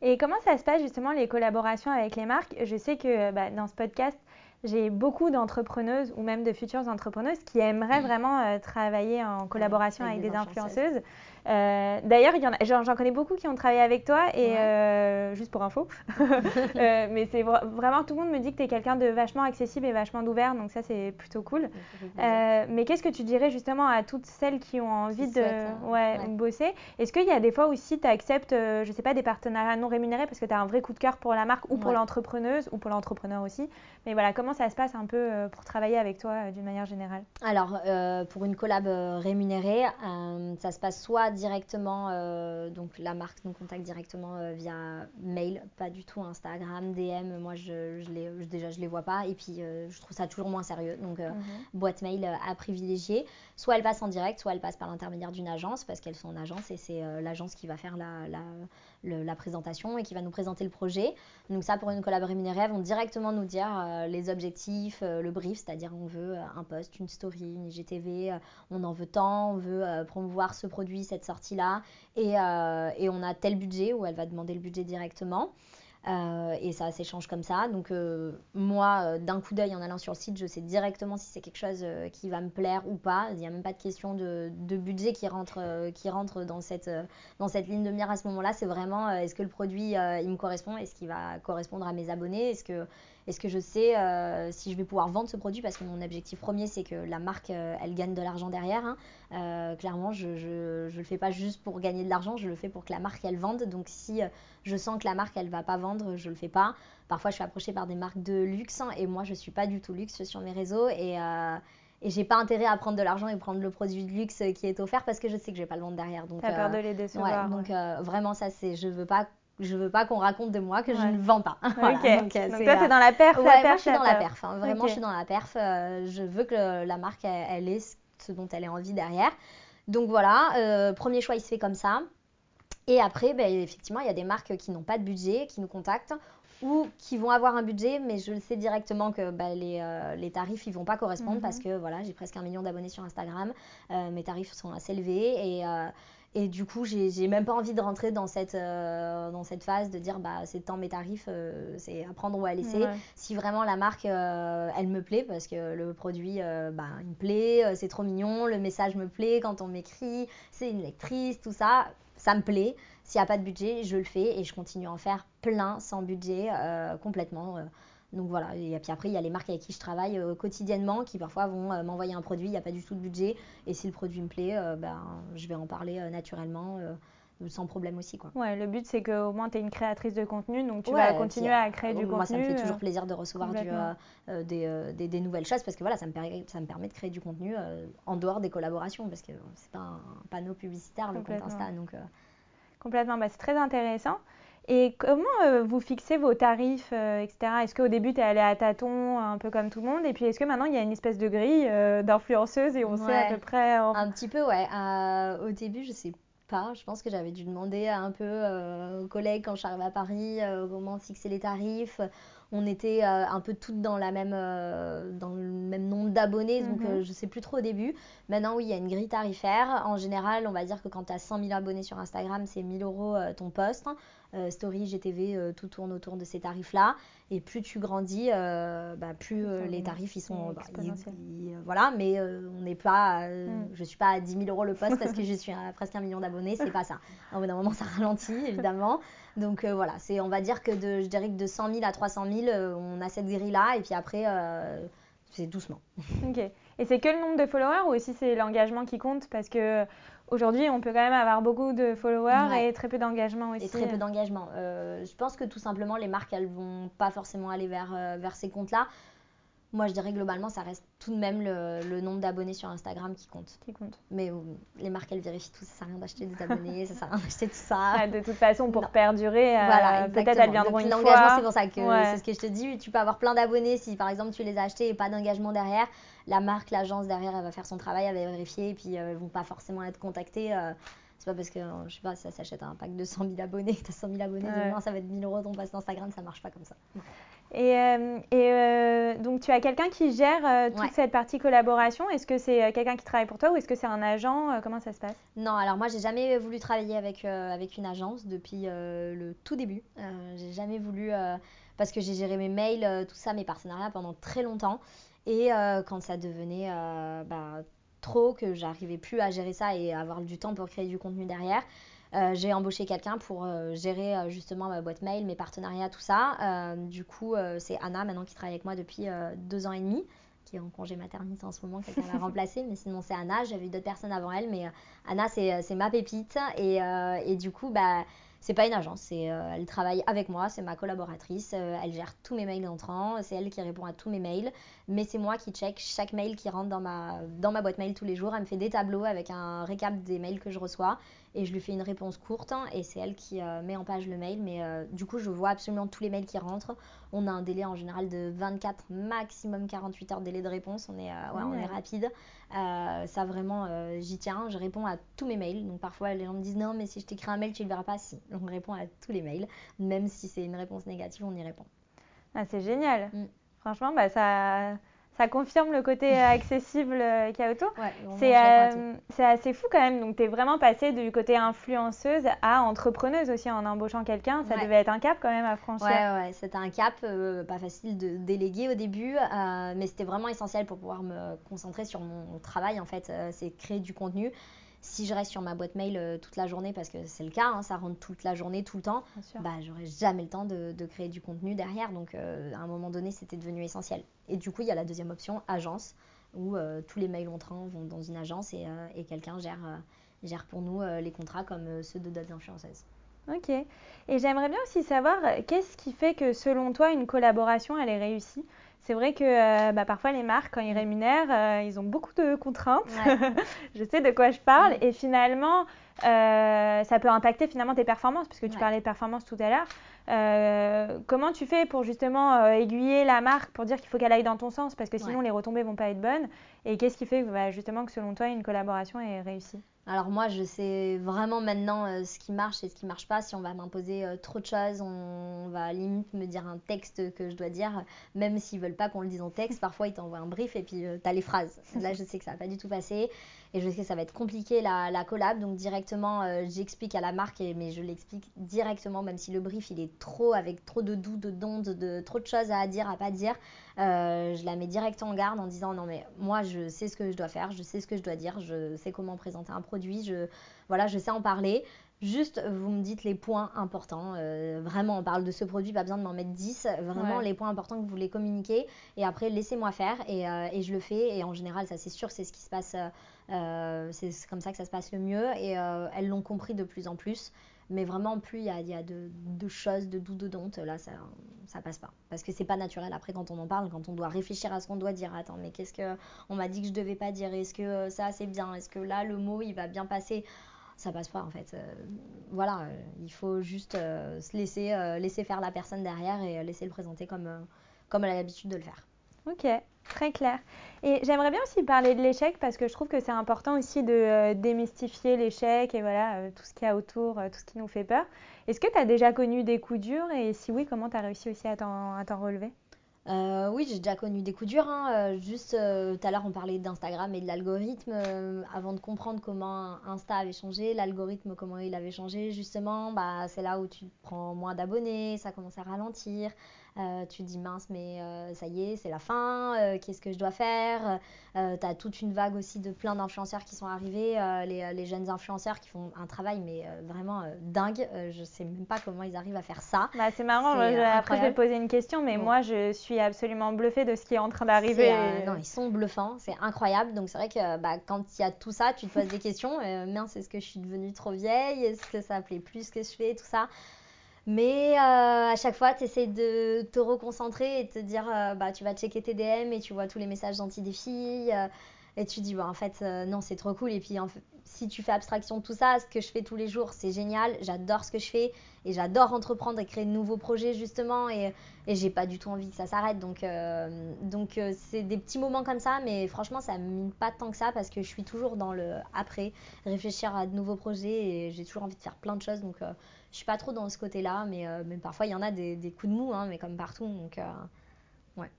Et comment ça se passe justement les collaborations avec les marques? Je sais que bah, dans ce podcast, j'ai beaucoup d'entrepreneuses ou même de futures entrepreneuses qui aimeraient vraiment euh, travailler en collaboration avec, des, influenceuses. Euh, d'ailleurs, j'en connais beaucoup qui ont travaillé avec toi, et euh, juste pour info. mais c'est vraiment, tout le monde me dit que tu es quelqu'un de vachement accessible et vachement ouvert, donc ça, c'est plutôt cool. mais qu'est-ce que tu dirais justement à toutes celles qui ont envie de hein. bosser? Est-ce qu'il y a des fois aussi, tu acceptes, je sais pas, des partenariats non rémunérés parce que tu as un vrai coup de cœur pour la marque ou pour l'entrepreneuse ou pour l'entrepreneur aussi? Mais voilà, comment ça se passe un peu euh, pour travailler avec toi euh, d'une manière générale? Alors, euh, pour une collab rémunérée, ça se passe soit directement, donc la marque nous contacte directement via mail, pas du tout Instagram, DM, moi je, je les, déjà je les vois pas et puis je trouve ça toujours moins sérieux. Donc, mhm. boîte mail à privilégier. Soit elle passe en direct, soit elle passe par l'intermédiaire d'une agence parce qu'elles sont en agence et c'est l'agence qui va faire la, la, la, présentation et qui va nous présenter le projet. Donc ça, pour une collab rémunérée, elles vont directement nous dire les objectifs, euh, le brief, c'est-à-dire on veut euh, un post, une story, une IGTV, euh, on en veut tant, on veut promouvoir ce produit, cette sortie-là, et, et, on a tel budget, où elle va demander le budget directement. Et ça s'échange comme ça. Donc moi, d'un coup d'œil en allant sur le site, je sais directement si c'est quelque chose qui va me plaire ou pas. Il n'y a même pas de question de, budget qui rentre, qui rentre dans, cette, dans cette ligne de mire à ce moment-là. C'est vraiment est-ce que le produit il me correspond? Est-ce qu'il va correspondre à mes abonnés? Est-ce que est-ce que je sais euh, si je vais pouvoir vendre ce produit? Parce que mon objectif premier, c'est que la marque, euh, elle gagne de l'argent derrière. Hein. Euh, clairement, je ne le fais pas juste pour gagner de l'argent, je le fais pour que la marque, elle vende. Donc si je sens que la marque, elle va pas vendre, je le fais pas. Parfois, je suis approchée par des marques de luxe hein, et moi, je suis pas du tout luxe sur mes réseaux. Et et j'ai pas intérêt à prendre de l'argent et prendre le produit de luxe qui est offert parce que je sais que je vais pas le vendre derrière. Donc, T'as peur de les décevoir. donc vraiment ça c'est, je veux pas je veux pas qu'on raconte de moi que je Ouais. ne vends pas. Voilà, ok. donc, Donc, euh, toi, c'est, t'es euh, dans la perf, Ouais, la moi perf, je suis dans la perf. hein. Vraiment, je suis dans la perf. Euh, je veux que la marque, elle, elle ait ce dont elle a envie derrière. Donc voilà, euh, premier choix, il se fait comme ça. Et après, ben, effectivement, il y a des marques qui n'ont pas de budget, qui nous contactent ou qui vont avoir un budget, mais je le sais directement que ben, les, euh, les tarifs ils vont pas correspondre Mhm. parce que voilà, j'ai presque un million d'abonnés sur Instagram, euh, mes tarifs sont assez élevés et, euh, et du coup, j'ai j'ai même pas envie de rentrer dans cette, euh, dans cette phase de dire bah c'est tant mes tarifs, euh, c'est à prendre ou à laisser Ouais. si vraiment la marque euh, elle me plaît parce que le produit bah, il me plaît, c'est trop mignon, le message me plaît quand on m'écrit, c'est une lectrice, tout ça, ça me plaît. S'il n'y a pas de budget, je le fais et je continue à en faire plein sans budget complètement. Donc voilà, et puis après il y a les marques avec qui je travaille euh, quotidiennement qui parfois vont euh, m'envoyer un produit, il n'y a pas du tout de budget et si le produit me plaît, euh, ben, je vais en parler naturellement sans problème aussi quoi. Ouais, le but c'est qu'au moins tu es une créatrice de contenu, donc tu Ouais, vas continuer à créer du moi, contenu. ça me fait toujours plaisir de recevoir du, euh, des, euh, des- des nouvelles choses parce que voilà, ça me, permet, ça me permet de créer du contenu euh, en dehors des collaborations parce que c'est pas un panneau publicitaire le compte. Insta. Donc, Complètement, bah, c'est très intéressant. Et comment euh, vous fixez vos tarifs, euh, etc. Est-ce qu'au début, tu es allé à tâtons, un peu comme tout le monde? Et puis, est-ce que maintenant, il y a une espèce de grille euh, d'influenceuse et on sait à peu près... en- un petit peu, ouais. Au début, je sais pas. Je pense que j'avais dû demander un peu aux collègues quand je suis arrivée à Paris comment fixer les tarifs. On était euh, un peu toutes dans, la même, euh, dans le même nombre d'abonnés, donc Mhm. euh, je sais plus trop au début. Maintenant, oui, il y a une grille tarifaire. En général, on va dire que quand tu as 100 000 abonnés sur Instagram, c'est 1000 euros ton poste. Euh, Story, GTV, euh, tout tourne autour de ces tarifs-là. Et plus tu grandis, euh, bah, plus les tarifs ils sont. Bah, ils- exponentiel. ils- voilà, mais on n'est pas. Mm. Je suis pas à 10 000 euros le poste parce que je suis à presque un million d'abonnés, c'est pas ça. Au bout d'un moment, ça ralentit, évidemment. Donc euh, voilà, c'est, on va dire que de, je dirais que de 100 000 à 300 000, euh, on a cette grille-là. Et puis après, euh, c'est doucement. Ok. Et c'est que le nombre de followers ou aussi c'est l'engagement qui compte? Parce que aujourd'hui, on peut quand même avoir beaucoup de followers Ouais. et très peu d'engagement aussi. Et très peu d'engagement. Euh, je pense que tout simplement, les marques, elles vont pas forcément aller vers, vers ces comptes-là. Moi, je dirais globalement, ça reste tout de même le, le nombre d'abonnés sur Instagram qui compte. qui compte. Mais euh, les marques, elles vérifient tout. Ça sert à rien d'acheter des abonnés, ça sert à rien d'acheter tout ça. Ah, de toute façon, pour Non. perdurer, euh, Voilà, peut-être elles viendront une L'engagement, fois. c'est pour ça que Ouais. c'est ce que je te dis. Tu peux avoir plein d'abonnés si par exemple tu les as achetés et pas d'engagement derrière. La marque, l'agence derrière, elle va faire son travail, elle va vérifier et puis euh, elles vont pas forcément être contactées. euh, c'est pas parce que, je sais pas, ça s'achète un pack de 100 000 abonnés, que tu as 100 000 abonnés, Ouais. demain ça va être 1000 euros ton passe Instagram, ça marche pas comme ça. Et, euh, et, euh, donc, tu as quelqu'un qui gère euh, toute Ouais. cette partie collaboration. Est-ce que c'est quelqu'un qui travaille pour toi ou est-ce que c'est un agent Comment ça se passe? Non, alors moi j'ai jamais voulu travailler avec, avec une agence depuis le tout début. J'ai jamais voulu, parce que j'ai géré mes mails, tout ça, mes partenariats pendant très longtemps. Et quand ça devenait bah, trop, que j'arrivais plus à gérer ça et avoir du temps pour créer du contenu derrière, j'ai embauché quelqu'un pour euh, gérer euh, justement ma boîte mail, mes partenariats, tout ça. Euh, du coup, euh, c'est Anna maintenant qui travaille avec moi depuis euh, deux ans et demi qui est en congé maternité en ce moment, quelqu'un l'a remplacée, mais sinon c'est Anna, j'avais eu d'autres personnes avant elle, mais euh, Anna c'est, ma pépite. Et, euh, et du coup bah c'est pas une agence, euh, elle travaille avec moi, c'est ma collaboratrice, euh, elle gère tous mes mails entrants, c'est elle qui répond à tous mes mails, mais c'est moi qui check chaque mail qui rentre dans ma, dans ma boîte mail tous les jours, elle me fait des tableaux avec un récap des mails que je reçois et je lui fais une réponse courte et c'est elle qui euh, met en page le mail, mais euh, du coup je vois absolument tous les mails qui rentrent, on a un délai en général de 24, maximum 48 heures de délai de réponse. On est, euh, ouais, on est rapide. Ça, vraiment, j'y tiens. Je réponds à tous mes mails. Donc, parfois, les gens me disent non, mais si je t'écris un mail, tu le verras pas. Si. On répond à tous les mails. Même si c'est une réponse négative, on y répond. Ah, c'est génial. Mm. Franchement, bah, ça, ça confirme le côté euh, accessible qu'il y a autour. Ouais, C'est euh, assez fou quand même. Donc, tu es vraiment passée du côté influenceuse à entrepreneuse aussi en embauchant quelqu'un. Ça Ouais. devait être un cap quand même à franchir. Ouais, ouais, c'était un cap, euh, pas facile de déléguer au début, euh, mais c'était vraiment essentiel pour pouvoir me concentrer sur mon travail en fait, c'est créer du contenu. Si je reste sur ma boîte mail euh, toute la journée, parce que c'est le cas, hein, ça rentre toute la journée, tout le temps, bah j'aurais jamais le temps de, de créer du contenu derrière. Donc euh, à un moment donné, c'était devenu essentiel. Et du coup, il y a la deuxième option, agence, où euh, tous les mails entrants vont dans une agence et, euh, et quelqu'un gère, gère pour nous les contrats comme ceux de d'autres influenceuses. Ok. Et j'aimerais bien aussi savoir qu'est-ce qui fait que selon toi une collaboration elle est réussie? C'est vrai que euh, bah, parfois les marques, quand ils rémunèrent, euh, ils ont beaucoup de contraintes. je sais de quoi je parle. Et finalement, euh, ça peut impacter finalement tes performances, puisque tu parlais de performance tout à l'heure. comment tu fais pour justement aiguiller la marque pour dire qu'il faut qu'elle aille dans ton sens, parce que sinon les retombées vont pas être bonnes. Et qu'est-ce qui fait bah, justement que selon toi une collaboration est réussie? Alors moi, je sais vraiment maintenant euh, ce qui marche et ce qui marche pas. Si on va m'imposer euh, trop de choses, on va limite me dire un texte que je dois dire, même s'ils veulent pas qu'on le dise en texte. Parfois, ils t'envoient un brief et puis euh, tu as les phrases. Là, je sais que ça va pas du tout passer et je sais que ça va être compliqué la, la collab. Donc directement, j'explique à la marque, mais je l'explique directement, même si le brief il est trop avec trop de doux, de d'ondes, de trop de choses à dire, à pas dire. Je la mets direct en garde en disant non mais moi je sais ce que je dois faire, je sais ce que je dois dire, je sais comment présenter un produit je, voilà, je sais en parler. Juste, vous me dites les points importants. Euh, vraiment, on parle de ce produit, pas besoin de m'en mettre 10. Vraiment, les points importants que vous voulez communiquer. Et après, laissez-moi faire et, euh, et, je le fais. Et en général, ça c'est sûr, c'est ce qui se passe. Euh, c'est comme ça que ça se passe le mieux. Et elles l'ont compris de plus en plus. Mais vraiment, plus il y a, de, choses, de doux, de dontes, là, ça, ça passe pas. Parce que c'est pas naturel après quand on en parle, quand on doit réfléchir à ce qu'on doit dire. Attends, mais qu'est-ce que on m'a dit que je devais pas dire? Est-ce que ça c'est bien? Est-ce que là le mot il va bien passer? Ça passe pas en fait. Euh, voilà, euh, il faut juste euh, se laisser, laisser faire la personne derrière et laisser le présenter comme, comme elle a l'habitude de le faire. Ok, très clair. Et j'aimerais bien aussi parler de l'échec parce que je trouve que c'est important aussi de démystifier l'échec et voilà, tout ce qu'il y a autour, tout ce qui nous fait peur. Est-ce que tu as déjà connu des coups durs et si oui, comment tu as réussi aussi à t'en relever? Euh, oui, j'ai déjà connu des coups durs. Hein. Euh, juste euh, tout à l'heure, on parlait d'Instagram et de l'algorithme. avant de comprendre comment Insta avait changé, l'algorithme, comment il avait changé, justement, bah, c'est là où tu prends moins d'abonnés, ça commence à ralentir. Euh, tu te dis mince, mais euh, ça y est, c'est la fin, euh, qu'est-ce que je dois faire? Tu as toute une vague aussi de plein d'influenceurs qui sont arrivés, les, les, jeunes influenceurs qui font un travail mais vraiment dingue. je sais même pas comment ils arrivent à faire ça. Bah, c'est marrant, après je vais poser une question, mais moi je suis absolument bluffée de ce qui est en train d'arriver. non, ils sont bluffants, c'est incroyable. Donc c'est vrai que bah, quand il y a tout ça, tu te poses des questions. mince, est-ce que je suis devenue trop vieille? Est-ce que ça plaît plus ce que je fais? Tout ça. Mais euh, à chaque fois, tu essaies de te reconcentrer et de te dire, euh, bah, tu vas checker tes DM et tu vois tous les messages filles. Euh, et tu dis, bah, en fait, non, c'est trop cool. Et puis, si tu fais abstraction de tout ça, ce que je fais tous les jours, c'est génial. J'adore ce que je fais et j'adore entreprendre et créer de nouveaux projets, justement. Et, et j'ai pas du tout envie que ça s'arrête. Donc, donc c'est des petits moments comme ça. Mais franchement, ça me mine pas tant que ça parce que je suis toujours dans le après, réfléchir à de nouveaux projets et j'ai toujours envie de faire plein de choses. Donc, je suis pas trop dans ce côté-là, mais, euh, mais parfois il y en a des, des coups de mou, hein, mais comme partout. Donc, euh, ouais.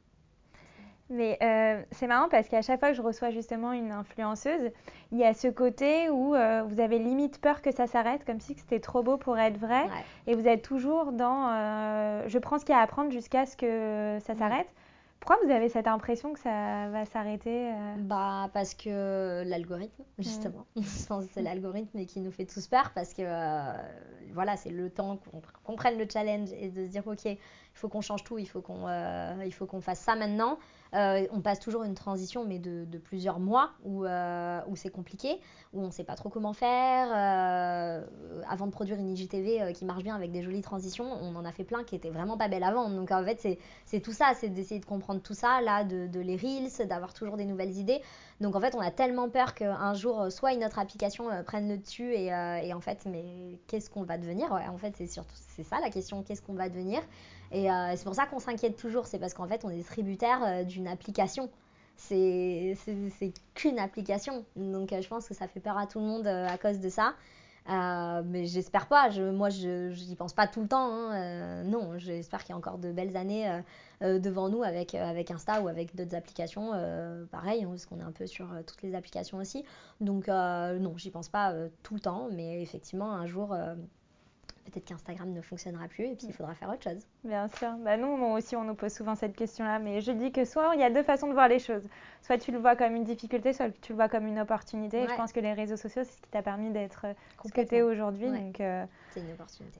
Mais euh, c'est marrant parce qu'à chaque fois que je reçois justement une influenceuse, il y a ce côté où vous avez limite peur que ça s'arrête, comme si c'était trop beau pour être vrai. Et vous êtes toujours dans je prends ce qu'il y a à apprendre jusqu'à ce que ça s'arrête. Pourquoi vous avez cette impression que ça va s'arrêter euh Bah parce que l'algorithme, mm. justement. Je pense que c'est l'algorithme qui nous fait tous peur parce que euh, voilà, c'est le temps qu'on prenne le challenge et de se dire ok, il faut qu'on change tout, il faut qu'on euh, il faut qu'on fasse ça maintenant. Euh, on passe toujours une transition, mais de, plusieurs mois où, euh, où c'est compliqué, où on ne sait pas trop comment faire. Euh, avant de produire une IGTV qui marche bien avec des jolies transitions, on en a fait plein qui étaient vraiment pas belles avant. Donc en fait, c'est tout ça, c'est d'essayer de comprendre tout ça, là, de, les reels, d'avoir toujours des nouvelles idées. Donc en fait, on a tellement peur qu'un jour, soit une autre application prenne le dessus et, et en fait, mais qu'est-ce qu'on va devenir? En fait, c'est surtout c'est ça la question, qu'est-ce qu'on va devenir? Et euh, c'est pour ça qu'on s'inquiète toujours, c'est parce qu'en fait, on est tributaire euh, d'une application. C'est qu'une application. Donc, euh, je pense que ça fait peur à tout le monde à cause de ça. mais j'espère pas. Moi, je n'y pense pas tout le temps. Hein. non, j'espère qu'il y a encore de belles années devant nous avec, avec Insta ou avec d'autres applications. pareil, hein, parce qu'on est un peu sur toutes les applications aussi. Donc, non, j'y pense pas tout le temps. Mais effectivement, un jour peut-être qu'Instagram ne fonctionnera plus et puis il faudra faire autre chose. Bien sûr. Bah nous, aussi, on nous pose souvent cette question-là. Mais je dis que soit il y a deux façons de voir les choses. Soit tu le vois comme une difficulté, soit tu le vois comme une opportunité. Et je pense que les réseaux sociaux, c'est ce qui t'a permis d'être ce que tu es aujourd'hui. Donc, euh, c'est une opportunité.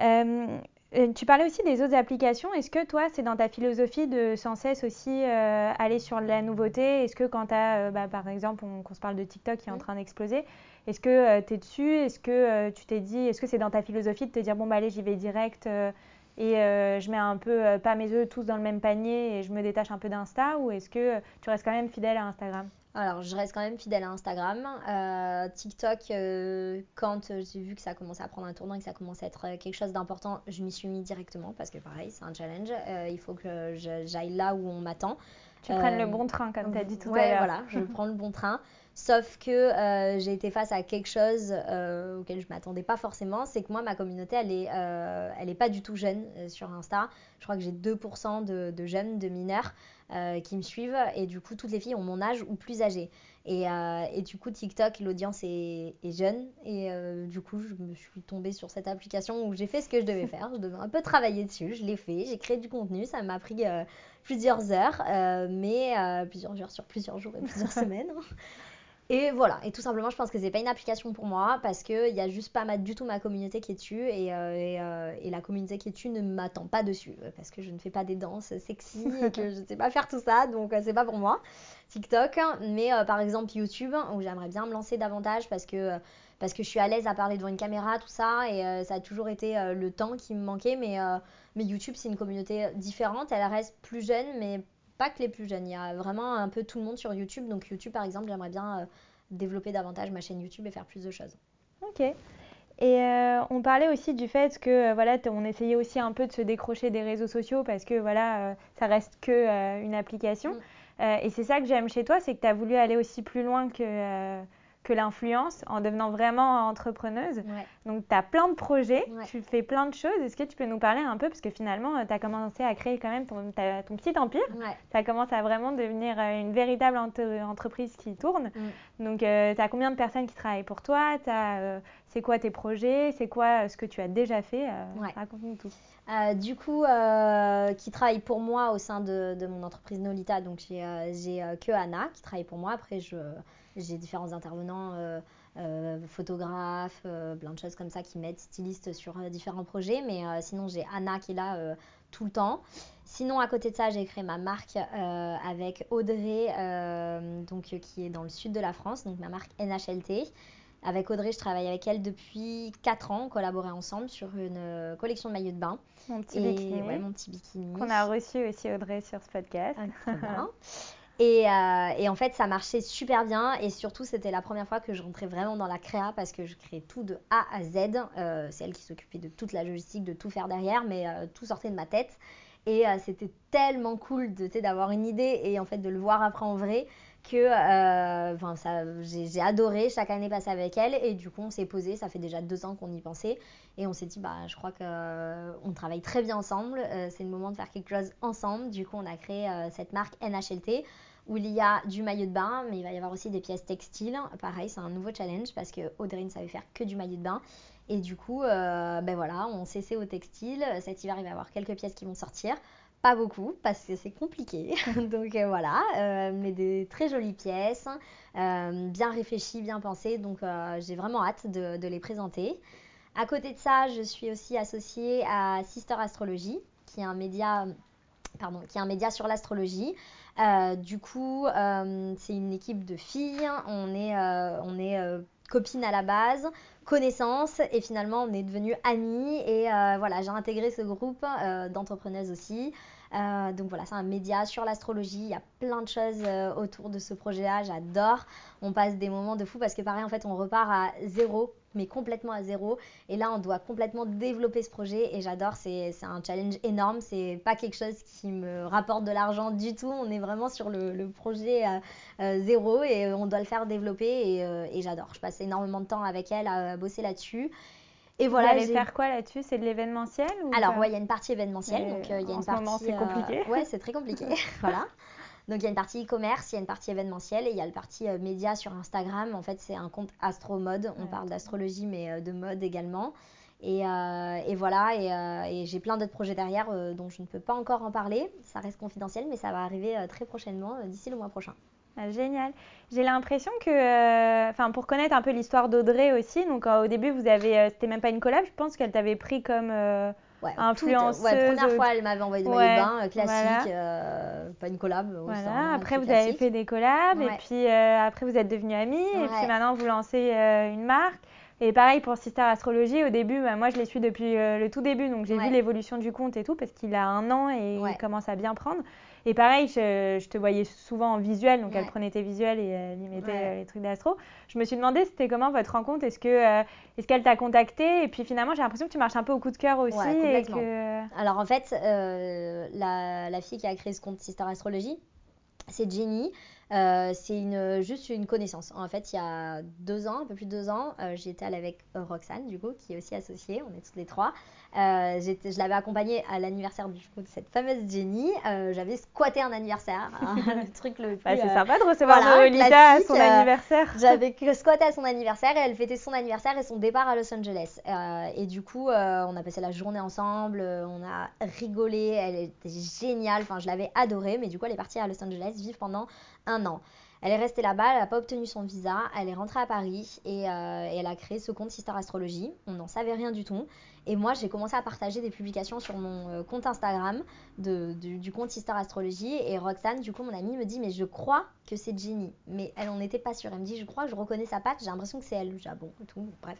Euh, Euh, tu parlais aussi des autres applications. Est-ce que toi, c'est dans ta philosophie de sans cesse aussi euh, aller sur la nouveauté? Est-ce que quand tu as, bah, par exemple, on, se parle de TikTok qui est en train d'exploser, est-ce que tu es dessus? Est-ce que tu t'es dit, est-ce que c'est dans ta philosophie de te dire, bon, bah allez, j'y vais direct et je mets un peu, pas mes œufs tous dans le même panier et je me détache un peu d'Insta Ou est-ce que tu restes quand même fidèle à Instagram? Alors, je reste quand même fidèle à Instagram. Euh, TikTok, euh, quand j'ai vu que ça commençait à prendre un tournant et que ça commençait à être euh, quelque chose d'important, je m'y suis mis directement parce que pareil, c'est un challenge. il faut que j'aille là où on m'attend. Tu prennes le bon train, comme tu as dit tout à l'heure. voilà, je prends le bon train. Sauf que euh, j'ai été face à quelque chose euh, auquel je ne m'attendais pas forcément, c'est que moi, ma communauté, elle n'est euh, elle est pas du tout jeune sur Insta. Je crois que j'ai 2% de, de, jeunes, de mineurs qui me suivent. Et du coup, toutes les filles ont mon âge ou plus âgé. Et, et du coup, TikTok, l'audience est, est, jeune. Et du coup, je me suis tombée sur cette application où j'ai fait ce que je devais faire. Je devais un peu travailler dessus. Je l'ai fait. J'ai créé du contenu. Ça m'a pris plusieurs heures, mais plusieurs heures sur plusieurs jours et plusieurs semaines. Et voilà, et tout simplement, je pense que c'est pas une application pour moi parce qu'il y a juste pas du tout ma communauté qui est dessus et, euh, euh, et, la communauté qui est dessus ne m'attend pas dessus parce que je ne fais pas des danses sexy et que je ne sais pas faire tout ça, donc euh, c'est pas pour moi. TikTok, mais par exemple YouTube où j'aimerais bien me lancer davantage parce que parce que je suis à l'aise à parler devant une caméra, tout ça, et ça a toujours été le temps qui me manquait, mais, mais YouTube c'est une communauté différente, elle reste plus jeune, mais pas que les plus jeunes, il y a vraiment un peu tout le monde sur YouTube. Donc YouTube, par exemple, j'aimerais bien euh, développer davantage ma chaîne YouTube et faire plus de choses. Ok. Et euh, on parlait aussi du fait que euh, voilà, on essayait aussi un peu de se décrocher des réseaux sociaux parce que voilà, ça reste que une application. Mm. et c'est ça que j'aime chez toi, c'est que tu as voulu aller aussi plus loin que que l'influence en devenant vraiment entrepreneuse. Donc, tu as plein de projets, tu fais plein de choses. Est-ce que tu peux nous parler un peu? Parce que finalement, tu as commencé à créer quand même ton, ton petit empire. Ça commence à vraiment devenir euh, une véritable entreprise qui tourne. Mm. Donc, euh, tu as combien de personnes qui travaillent pour toi? Euh, C'est quoi tes projets? C'est quoi ce que tu as déjà fait? Raconte-nous tout. du coup, qui travaille pour moi au sein de, de mon entreprise Nolita. Donc, j'ai que Anna qui travaille pour moi. Après, je j'ai différents intervenants, euh, euh, photographes, euh, plein de choses comme ça qui m'aident, stylistes sur différents projets. Mais sinon, j'ai Anna qui est là tout le temps. Sinon, à côté de ça, j'ai créé ma marque avec Audrey, donc, qui est dans le sud de la France, donc ma marque NHLT. Avec Audrey, je travaille avec elle depuis 4 ans. On collaborait ensemble sur une collection de maillots de bain. Mon petit bikini. Ouais, mon petit bikini. Qu'on a reçu aussi Audrey sur ce podcast. Ah, euh, et, en fait, ça marchait super bien. Et surtout, c'était la première fois que je rentrais vraiment dans la créa parce que je créais tout de A à Z. Euh, c'est elle qui s'occupait de toute la logistique, de tout faire derrière, mais euh, tout sortait de ma tête. Et c'était tellement cool d'avoir une idée et en fait de le voir après en vrai que j'ai adoré chaque année passer avec elle. Et du coup, on s'est posé. Ça fait déjà deux ans qu'on y pensait. Et on s'est dit, bah, je crois qu'on travaille très bien ensemble. c'est le moment de faire quelque chose ensemble. Du coup, on a créé cette marque NHLT où il y a du maillot de bain, mais il va y avoir aussi des pièces textiles. Pareil, c'est un nouveau challenge parce que Audrey ne savait faire que du maillot de bain. Et du coup, euh, ben voilà, on s'essaie au textile. Cet hiver, il va y avoir quelques pièces qui vont sortir. Pas beaucoup parce que c'est compliqué. donc euh, voilà, euh, mais des très jolies pièces, bien réfléchies, bien pensées. Donc j'ai vraiment hâte de, de, les présenter. À côté de ça, je suis aussi associée à Sister Astrology, qui est un média, pardon, qui est un média sur l'astrologie. Euh, du coup, euh, c'est une équipe de filles. On est, euh, on est copines à la base, connaissances, et finalement, on est devenues amies. Et voilà, j'ai intégré ce groupe d'entrepreneuses aussi. donc voilà, c'est un média sur l'astrologie. Il y a plein de choses autour de ce projet-là. J'adore. On passe des moments de fou parce que pareil, en fait, on repart à zéro mais complètement à zéro. Et là, on doit complètement développer ce projet et j'adore. C'est un challenge énorme. C'est pas quelque chose qui me rapporte de l'argent du tout. On est vraiment sur le, projet euh, euh, zéro et on doit le faire développer euh, et, j'adore. Je passe énormément de temps avec elle à, bosser là-dessus. Et voilà. Vous allez faire quoi là-dessus? C'est de l'événementiel Alors, ouais, il y a une partie événementielle. donc, il y a en une ce moment, c'est compliqué. ouais, c'est très compliqué. voilà. Donc il y a une partie e-commerce, il y a une partie événementielle et il y a le partie euh, média sur Instagram. En fait, c'est un compte astro mode. On parle d'astrologie, mais euh, de mode également. Et, euh, voilà, et, j'ai plein d'autres projets derrière dont je ne peux pas encore en parler. Ça reste confidentiel, mais ça va arriver très prochainement, d'ici le mois prochain. Ah, génial. J'ai l'impression que, enfin, pour connaître un peu l'histoire d'Audrey aussi, donc au début, vous avez, c'était même pas une collab, je pense qu'elle t'avait pris comme Ouais, influenceuse. Toute, ouais, première fois, elle m'avait envoyé des Ouais, maillots de bain, euh, classique, voilà. euh, pas une collab. Voilà. Après, vous avez fait des collabs et puis euh, après, vous êtes devenus amis et puis maintenant, vous lancez euh, une marque. Et pareil pour Sister Astrologie, au début, bah, moi je les suis depuis euh, le tout début, donc j'ai Ouais. vu l'évolution du compte et tout, parce qu'il a un an et Ouais. il commence à bien prendre. Et pareil, je, je te voyais souvent en visuel, donc elle prenait tes visuels et elle y mettait euh, les trucs d'astro. Je me suis demandé c'était comment votre rencontre, est-ce que euh, est-ce qu'elle t'a contacté Et puis finalement, j'ai l'impression que tu marches un peu au coup de cœur aussi. Et que... Alors en fait, la, la fille qui a créé ce compte Sister Astrologie, c'est Jenny. Euh, c'est une, juste une connaissance. En fait, il y a deux ans, un peu plus de deux ans, euh, j'étais avec Roxane, du coup, qui est aussi associée. On est toutes les trois. Euh, je l'avais accompagnée à l'anniversaire du coup, de cette fameuse Jenny. Euh, J'avais squatté un anniversaire, hein, le truc le plus. Bah, c'est euh, sympa de recevoir voilà, Noelita à son anniversaire. J'avais squatté à son anniversaire et elle fêtait son anniversaire et son départ à Los Angeles. Et du coup, on a passé la journée ensemble, on a rigolé, elle était géniale, enfin je l'avais adorée, mais du coup elle est partie à Los Angeles vivre pendant un an. Elle est restée là-bas, elle n'a pas obtenu son visa, elle est rentrée à Paris et, euh, et elle a créé ce compte Sister Astrologie. On n'en savait rien du tout. Et moi, j'ai commencé à partager des publications sur mon euh, compte Instagram de, du, du compte Sister Astrologie. Et Roxane, du coup, mon amie, me dit Mais je crois que c'est Jenny. Mais elle n'en était pas sûre. Elle me dit Je crois que je reconnais sa patte, j'ai l'impression que c'est elle. J'ai Ah bon, et tout, bref.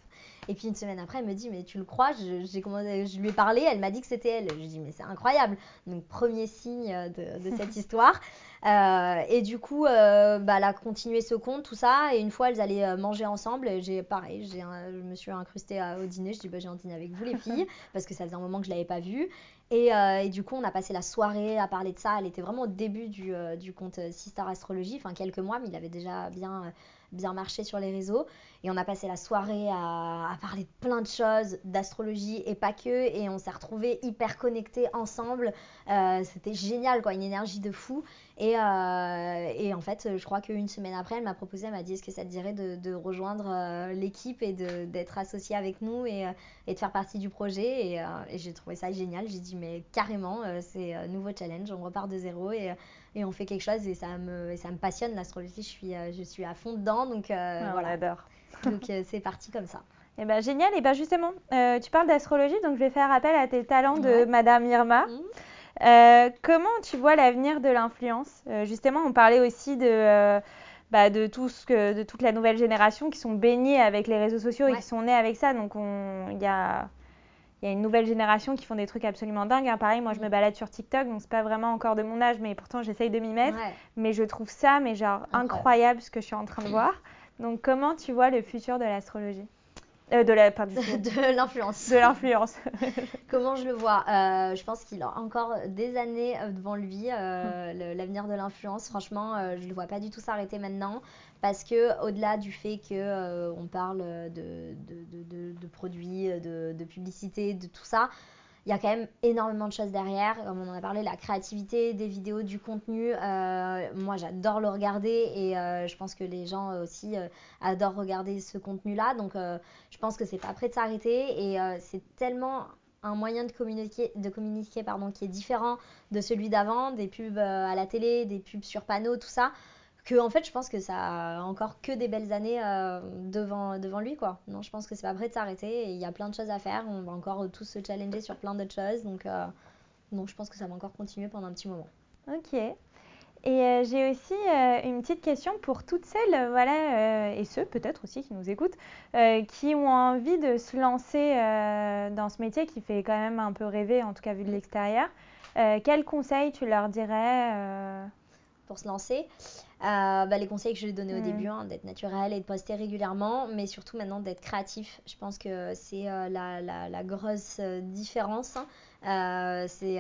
Et puis une semaine après, elle me dit Mais tu le crois? Je, je lui ai parlé, elle m'a dit que c'était elle. Je dis Mais c'est incroyable. Donc, premier signe de, de cette histoire. Euh, et du coup, euh, bah, elle a continué ce compte, tout ça. Et une fois, elles allaient euh, manger ensemble. Et j'ai pareil, j'ai je me suis incrustée à- au dîner. Je dis bah, j'ai un dîner avec vous les filles parce que ça faisait un moment que je l'avais pas vue. Et, euh, et du coup, on a passé la soirée à parler de ça. Elle était vraiment au début du, du compte Sister Astrologie, enfin quelques mois, mais il avait déjà bien, bien marché sur les réseaux. Et on a passé la soirée à, à parler de plein de choses, d'astrologie et pas que. Et on s'est retrouvés hyper connectés ensemble. Euh, C'était génial, quoi, une énergie de fou. Et, euh, et en fait, je crois qu'une semaine après, elle m'a proposé, elle m'a dit est-ce que ça te dirait de, de rejoindre euh, l'équipe et d'être associée avec nous et, et de faire partie du projet? Et, et j'ai trouvé ça génial. J'ai dit mais carrément, c'est un nouveau challenge, on repart de zéro et, on fait quelque chose et ça me, et ça me passionne l'astrologie. Je suis, je suis à fond dedans, donc euh, Ouais, on voilà. adore. Donc euh, c'est parti comme ça. Eh ben, génial. Et ben, justement, euh, tu parles d'astrologie, donc je vais faire appel à tes talents de Ouais. Madame Irma. Mhm. Euh, comment tu vois l'avenir de l'influence? Euh, Justement, on parlait aussi de, bah, de, tout ce que, de toute la nouvelle génération qui sont baignés avec les réseaux sociaux et qui sont nés avec ça. Donc, on- il y a, y a une nouvelle génération qui font des trucs absolument dingues. hein. Pareil, moi, je me Mhm. balade sur TikTok, donc c'est pas vraiment encore de mon âge, mais pourtant, j'essaye de m'y mettre. Ouais. Mais je trouve ça, mais genre, Incroyable. incroyable ce que je suis en train de voir. Donc, comment tu vois le futur de l'astrologie? Euh, De la, l'influence. de l'influence. Comment je le vois? Euh, Je pense qu'il a encore des années euh, devant lui, euh, le- l'avenir de l'influence. Franchement, je ne le vois pas du tout s'arrêter maintenant. Parce que au-delà du fait que on parle de, de, de- de- de produits, de, de publicité, de tout ça, il y a quand même énormément de choses derrière. Comme on en a parlé, la créativité des vidéos, du contenu. euh, moi, j'adore le regarder et euh, je pense que les gens aussi euh, adorent regarder ce contenu-là. Donc, je pense que c'est pas prêt de s'arrêter et c'est tellement un moyen de communiquer, de communiquer qui est différent de celui d'avant, des pubs à la télé, des pubs sur panneaux, tout ça, que en fait je pense que ça a encore que des belles années euh, devant, devant lui quoi. Non, je pense que c'est pas prêt de s'arrêter il y a plein de choses à faire, on va encore tous se challenger sur plein d'autres choses, donc, euh, je pense que ça va encore continuer pendant un petit moment. Ok. Et euh, j'ai aussi une petite question pour toutes celles, voilà, et ceux peut-être aussi qui nous écoutent, qui ont envie de se lancer dans ce métier qui fait quand même un peu rêver, en tout cas vu de l'extérieur. Quels conseils tu leur dirais pour se lancer. Euh, bah, les conseils que je lui ai donnés au début, hein, d'être naturel et de poster régulièrement, mais surtout maintenant d'être créatif. Je pense que c'est euh, la, la- la grosse euh, différence. hein. Euh, c'est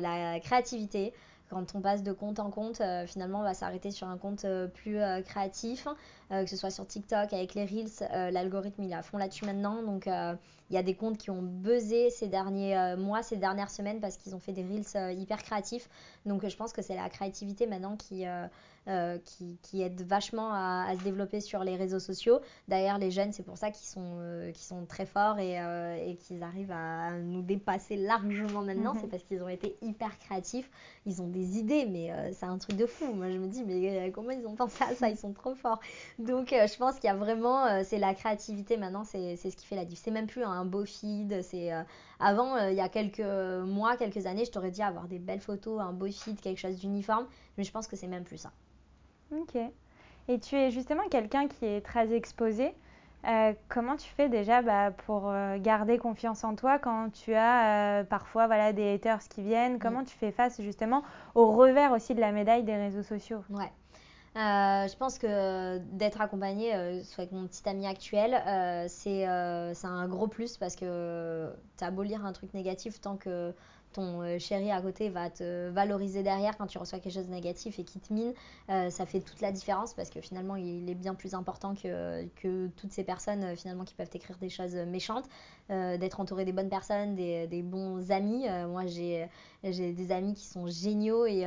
la créativité. Quand on passe de compte en compte, finalement, on va s'arrêter sur un compte plus créatif, euh, que ce soit sur TikTok avec les Reels. euh, L'algorithme, il est à fond là-dessus maintenant. Donc, euh, il y a des comptes qui ont buzzé ces derniers euh, mois, ces dernières semaines, parce qu'ils ont fait des Reels euh, hyper créatifs. Donc, euh, je pense que c'est la créativité maintenant qui, euh, euh, qui, qui aide vachement à, à se développer sur les réseaux sociaux. D'ailleurs, les jeunes, c'est pour ça qu'ils sont, euh, sont très forts et, euh, et qu'ils arrivent à nous dépasser largement maintenant. Mhm. C'est parce qu'ils ont été hyper créatifs. Ils ont des idées, mais euh, c'est un truc de fou. Moi, je me dis, mais comment ils ont pensé à ça? Ils sont trop forts. Donc, je pense qu'il y a vraiment, c'est la créativité maintenant, c'est ce qui fait la différence. C'est même plus un beau feed. C'est avant, il y a quelques mois, quelques années, je t'aurais dit avoir des belles photos, un beau feed, quelque chose d'uniforme, mais je pense que c'est même plus ça. Ok. Et tu es justement quelqu'un qui est très exposé. Euh, comment tu fais déjà bah, pour euh, garder confiance en toi quand tu as euh, parfois voilà, des haters qui viennent? Mm. Comment tu fais face justement au revers aussi de la médaille des réseaux sociaux? Ouais. Je pense que d'être accompagnée, soit avec mon petit ami actuel, c'est un gros plus parce que tu as beau lire un truc négatif tant que ton euh, chéri à côté va te valoriser derrière quand tu reçois quelque chose de négatif et qui te mine, euh, ça fait toute la différence parce que finalement il est bien plus important que, toutes ces personnes euh, finalement qui peuvent écrire des choses méchantes, d'être entouré des bonnes personnes, des, des bons amis. moi j'ai des amis qui sont géniaux et,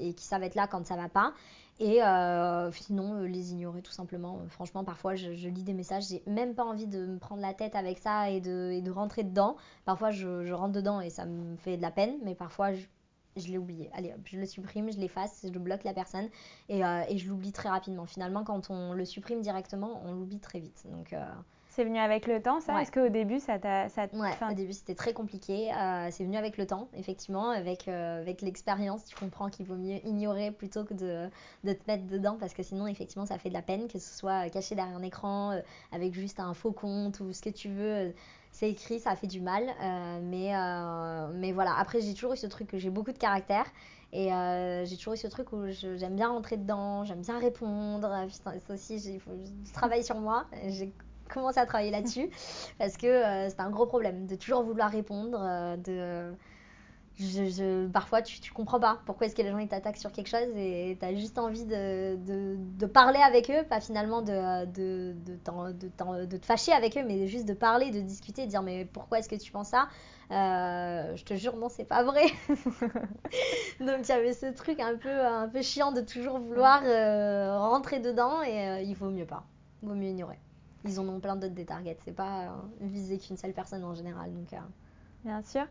et, qui savent être là quand ça va pas. Et euh, sinon, euh, les ignorer tout simplement. franchement, parfois, je, lis des messages, j'ai même pas envie de me prendre la tête avec ça et de, de rentrer dedans. Parfois, je, rentre dedans et ça me fait de la peine, mais parfois, je, l'ai oublié. Allez hop, je le supprime, je l'efface, je bloque la personne et, euh, et je l'oublie très rapidement. Finalement, quand on le supprime directement, on l'oublie très vite. Donc, c'est venu avec le temps, ça? Est-ce qu'au début, ça t'a. Ça ouais, au début, c'était très compliqué. Euh, c'est venu avec le temps, effectivement. Avec, euh, avec l'expérience, tu comprends qu'il vaut mieux ignorer plutôt que de, de, te mettre dedans parce que sinon, effectivement, ça fait de la peine, que ce soit caché derrière un écran, euh, avec juste un faux compte ou ce que tu veux. c'est écrit, ça fait du mal. mais, mais voilà, après, j'ai toujours eu ce truc que j'ai beaucoup de caractère. Et j'ai toujours eu ce truc où j'aime bien rentrer dedans, j'aime bien répondre. Putain, ça aussi, il faut je travaille sur moi. J'ai commencer à travailler là-dessus parce que euh, c'est un gros problème de toujours vouloir répondre. Euh, de, parfois, tu, tu comprends pas pourquoi est-ce que les gens t'attaquent sur quelque chose et tu as juste envie de, de, parler avec eux, pas finalement de, de, de, de, te fâcher avec eux, mais juste de parler, de discuter, de dire mais pourquoi est-ce que tu penses ça? Euh, je te jure, non, c'est pas vrai. Donc il y avait ce truc un peu, un peu chiant de toujours vouloir rentrer dedans et il vaut mieux pas. Vaut mieux ignorer ils en ont plein d'autres des targets. C'est pas euh, visé qu'une seule personne en général. Donc, euh. Bien sûr.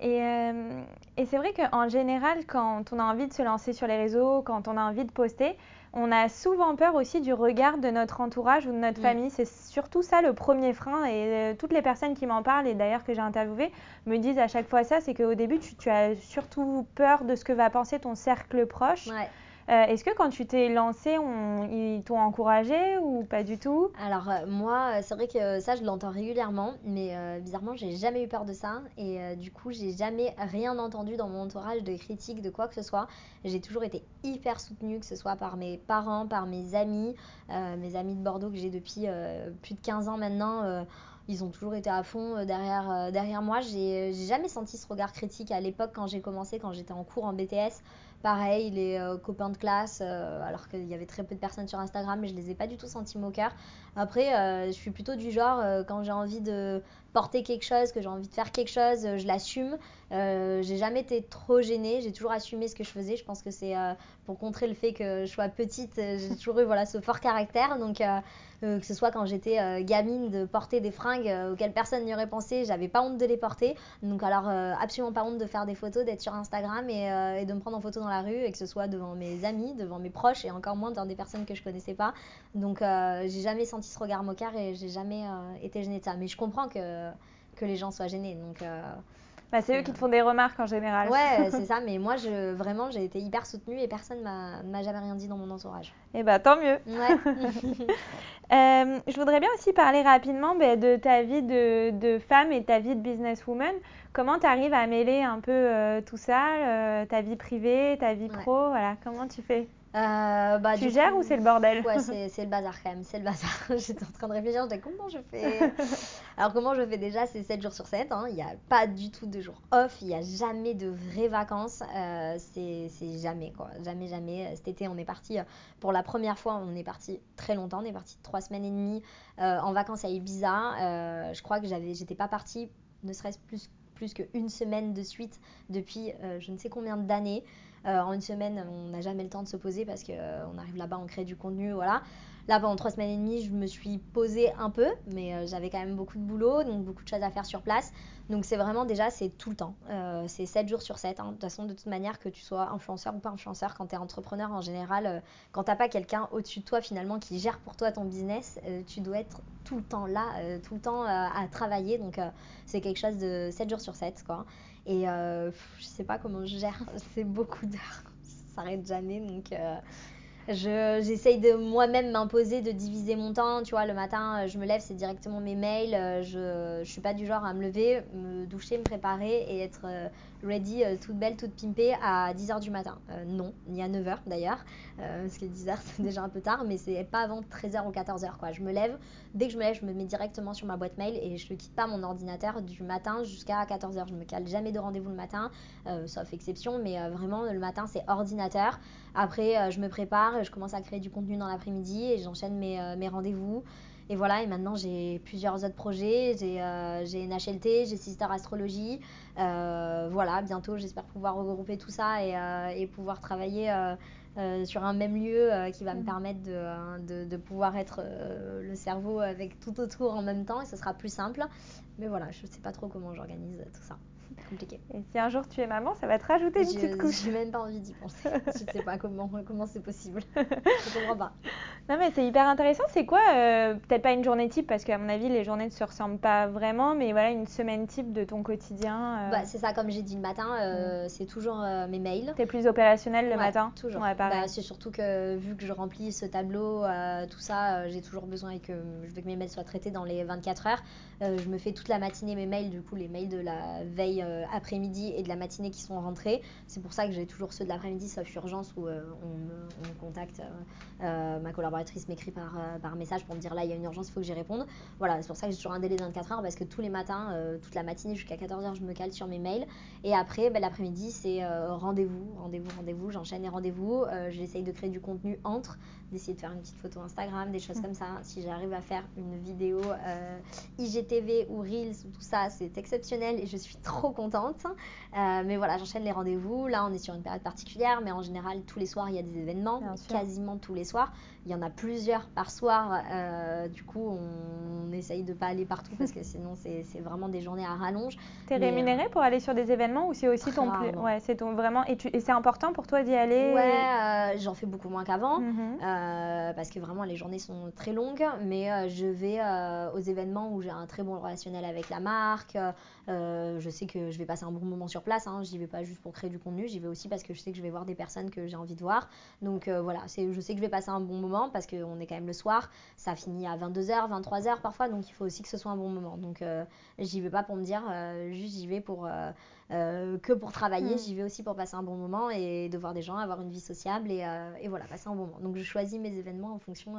Et, euh, et c'est vrai qu'en général, quand on a envie de se lancer sur les réseaux, quand on a envie de poster, on a souvent peur aussi du regard de notre entourage ou de notre mm. famille. C'est surtout ça le premier frein. Et toutes les personnes qui m'en parlent, et d'ailleurs que j'ai interviewé, me disent à chaque fois ça, c'est qu'au début, tu, tu, as surtout peur de ce que va penser ton cercle proche. Ouais. Euh, est-ce que quand tu t'es lancée, ils t'ont encouragé ou pas du tout? Alors euh, moi, c'est vrai que ça, je l'entends régulièrement, mais euh, bizarrement, j'ai jamais eu peur de ça et du coup, j'ai jamais rien entendu dans mon entourage de critiques, de quoi que ce soit. J'ai toujours été hyper soutenue, que ce soit par mes parents, par mes amis, mes amis de Bordeaux que j'ai depuis plus de 15 ans maintenant ils ont toujours été à fond derrière, derrière moi. J'ai jamais senti ce regard critique à l'époque quand j'ai commencé, quand j'étais en cours en BTS. Pareil, les euh, copains de classe, euh, alors qu'il y avait très peu de personnes sur Instagram, mais je les ai pas du tout sentis moqueurs. Après, euh, je suis plutôt du genre, quand j'ai envie de porter quelque chose, que j'ai envie de faire quelque chose, je l'assume. J'ai jamais été trop gênée, j'ai toujours assumé ce que je faisais. Je pense que c'est pour contrer le fait que je sois petite, j'ai toujours eu voilà, ce fort caractère. Donc, que ce soit quand j'étais gamine de porter des fringues auxquelles personne n'y aurait pensé, j'avais pas honte de les porter. Donc, alors, absolument pas honte de faire des photos, d'être sur Instagram et, de me prendre en photo dans la rue et que ce soit devant mes amis, devant mes proches et encore moins devant des personnes que je connaissais pas. Donc euh, j'ai jamais senti ce regard moqueur et j'ai jamais euh, été gênée de ça. Mais je comprends que, que les gens soient gênés. Donc euh, bah, c'est eux qui te font des remarques en général. Ouais, c'est ça, mais moi, je, vraiment, j'ai été hyper soutenue et personne ne m'a jamais rien dit dans mon entourage. Et eh bah tant mieux. Ouais. je voudrais bien aussi parler rapidement bah, de ta vie de, de, femme et ta vie de businesswoman. Comment tu arrives à mêler un peu euh, tout ça, euh, ta vie privée, ta vie pro, voilà, comment tu fais? Euh, bah, tu gères ou c'est le bordel Ouais, c'est le bazar quand même, c'est le bazar. J'étais en train de réfléchir, je disais comment je fais? Alors comment je fais? Déjà C'est 7 jours sur 7, hein. il n'y a pas du tout de jours off, il n'y a jamais de vraies vacances, euh, c'est jamais quoi, jamais, jamais. Cet été on est parti, pour la première fois on est parti très longtemps, on est parti 3 semaines et demie en vacances à Ibiza. je crois que j'étais pas partie ne serait-ce plus plus qu'une semaine de suite depuis euh, je ne sais combien d'années. Euh, en une semaine, on n'a jamais le temps de se poser parce qu'on euh, arrive là-bas, on crée du contenu, voilà. Là, pendant trois semaines et demie, je me suis posée un peu, mais euh, j'avais quand même beaucoup de boulot, donc beaucoup de choses à faire sur place. Donc c'est vraiment déjà, c'est tout le temps. Euh, c'est 7 jours sur 7. Hein. De toute façon, de toute manière, que tu sois influenceur ou pas influenceur, quand tu es entrepreneur en général, euh, quand t'as pas quelqu'un au-dessus de toi finalement qui gère pour toi ton business, tu dois être tout le temps là, tout le temps à travailler. Donc c'est quelque chose de 7 jours sur 7. Quoi. Et je sais pas comment je gère, c'est beaucoup d'heures. Ça s'arrête jamais. Donc J'essaye de moi-même m'imposer de diviser mon temps. Tu vois, le matin, euh, je me lève, c'est directement mes mails. Euh, je ne suis pas du genre à me lever, me doucher, me préparer et être euh, ready, toute belle, toute pimpée à 10h du matin. non, ni à 9h d'ailleurs, parce que 10h c'est déjà un peu tard, mais c'est pas avant 13h ou 14h. Quoi. Je me lève, dès que je me lève, je me mets directement sur ma boîte mail et je ne quitte pas mon ordinateur du matin jusqu'à 14h. Je me cale jamais de rendez-vous le matin, sauf exception, mais vraiment le matin c'est ordinateur. Après, je me prépare je commence à créer du contenu dans l'après-midi et j'enchaîne mes, euh, rendez-vous. Et voilà, et maintenant j'ai plusieurs autres projets. J'ai euh, une HLT, j'ai Sister Astrologie. Euh, voilà, bientôt j'espère pouvoir regrouper tout ça et pouvoir travailler sur un même lieu qui va me mm. permettre de, de, de pouvoir être le cerveau avec tout autour en même temps et ce sera plus simple. Mais voilà, je ne sais pas trop comment j'organise tout ça compliqué. Et si un jour tu es maman, ça va te rajouter une petite couche. J'ai même pas envie d'y penser. je ne sais pas comment comment c'est possible. je comprends pas. Non mais c'est hyper intéressant. C'est quoi euh, Peut-être pas une journée type parce qu'à mon avis les journées ne se ressemblent pas vraiment, mais voilà une semaine type de ton quotidien. Euh. Bah, c'est ça, comme j'ai dit le matin, euh, mm. c'est toujours mes mails. T'es plus opérationnel le matin Toujours. Ouais, bah, c'est surtout que vu que je remplis ce tableau, tout ça, j'ai toujours besoin et que je veux que mes mails soient traités dans les 24 heures. je me fais toute la matinée mes mails, du coup les mails de la veille euh, après-midi et de la matinée qui sont rentrés. C'est pour ça que j'ai toujours ceux de l'après-midi, sauf urgence, où euh, on, me, contacte. Euh, ma collaboratrice m'écrit par, par message pour me dire là, il y a une urgence, il faut que j'y réponde. Voilà, c'est pour ça que j'ai toujours un délai de 24 heures parce que tous les matins, toute la matinée jusqu'à 14h, je me cale sur mes mails. Et après, ben, l'après-midi, c'est rendez-vous, rendez-vous, rendez-vous. J'enchaîne les rendez-vous. J'essaye de créer du contenu entre, d'essayer de faire une petite photo Instagram, des choses mmh. comme ça. Si j'arrive à faire une vidéo IGTV ou Reels ou tout ça, c'est exceptionnel et je suis trop contente. Euh, mais voilà, j'enchaîne les rendez-vous. Là, on est sur une période particulière, mais en général, tous les soirs, il y a des événements, quasiment tous les soirs. Il y en a plusieurs par soir. Euh, du coup, on, essaye de ne pas aller partout parce que sinon, c'est vraiment des journées à rallonge. Tu es rémunéré pour aller sur des événements ou c'est aussi ton Ouais, c'est ton vraiment. Et, et c'est important pour toi d'y aller Ouais, euh, j'en fais beaucoup moins qu'avant mhm. parce que vraiment, les journées sont très longues. Mais je vais aux événements où j'ai un très bon relationnel avec la marque. je sais que je vais passer un bon moment sur place. Hein. J'y vais pas juste pour créer du contenu, j'y vais aussi parce que je sais que je vais voir des personnes que j'ai envie de voir. Donc euh, voilà, je sais que je vais passer un bon moment parce qu'on est quand même le soir. Ça finit à 22h, 23h parfois, donc il faut aussi que ce soit un bon moment. Donc euh, j'y vais pas pour me dire euh, juste j'y vais pour que pour travailler, mm. j'y vais aussi pour passer un bon moment et de voir des gens, avoir une vie sociable et, et voilà, passer un bon moment. Donc je choisis mes événements en fonction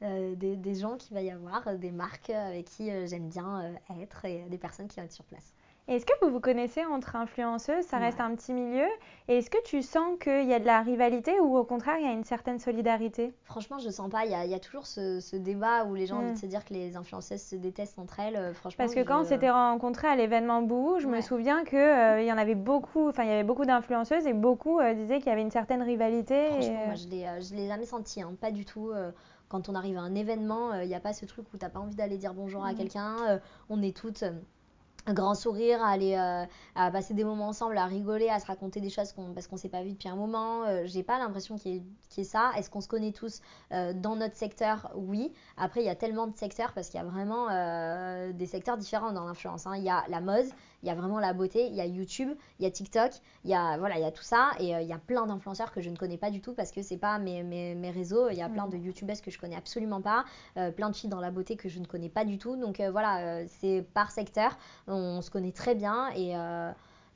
des, des, gens qu'il va y avoir, des marques avec qui j'aime bien être et des personnes qui vont être sur place. Est-ce que vous vous connaissez entre influenceuses? Ça reste un petit milieu. Et est-ce que tu sens qu'il y a de la rivalité ou au contraire il y a une certaine solidarité? Franchement, je sens pas. Il y a, toujours ce, débat où les gens ont envie de hmm. se dire que les influenceuses se détestent entre elles. Euh, franchement, parce que quand on s'était rencontrés à l'événement Bouhou, je me souviens qu'il euh, y en avait beaucoup. Enfin, il y avait beaucoup d'influenceuses et beaucoup euh, disaient qu'il y avait une certaine rivalité. Franchement, moi, je l'ai, je l'ai jamais senti. Hein, pas du tout quand on arrive à un événement, il n'y a pas ce truc où tu n'as pas envie d'aller dire bonjour à hmm. quelqu'un. on est toutes un grand sourire, à aller euh, à passer des moments ensemble, à rigoler, à se raconter des choses parce qu'on s'est pas vu depuis un moment. Euh, j'ai pas l'impression qu'il y, ait ça. Est-ce qu'on se connaît tous euh, dans notre secteur? Oui. Après, il y a tellement de secteurs parce qu'il y a vraiment des secteurs différents dans l'influence. Hein. Il y a la mode, il y a vraiment la beauté, il y a YouTube, il y a TikTok, il y a, voilà, il y a tout ça. Et euh, il y a plein d'influenceurs que je ne connais pas du tout parce que c'est pas mes, mes, mes, réseaux. Il y a plein de YouTubeuses que je connais absolument pas, euh, plein de filles dans la beauté que je ne connais pas du tout. Donc euh, voilà, c'est par secteur. On, se connaît très bien et.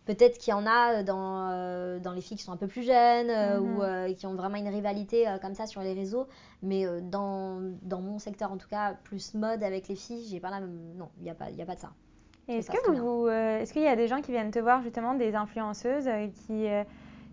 Peut-être qu'il y en a dans, dans, les filles qui sont un peu plus jeunes ou mhm. qui ont vraiment une rivalité comme ça sur les réseaux. Mais dans, dans, mon secteur, en tout cas, plus mode avec les filles, j'ai pas la même... Non, il n'y a, pas, a pas de ça. Est-ce que vous, euh, est-ce qu'il y a des gens qui viennent te voir justement, des influenceuses euh, qui, euh,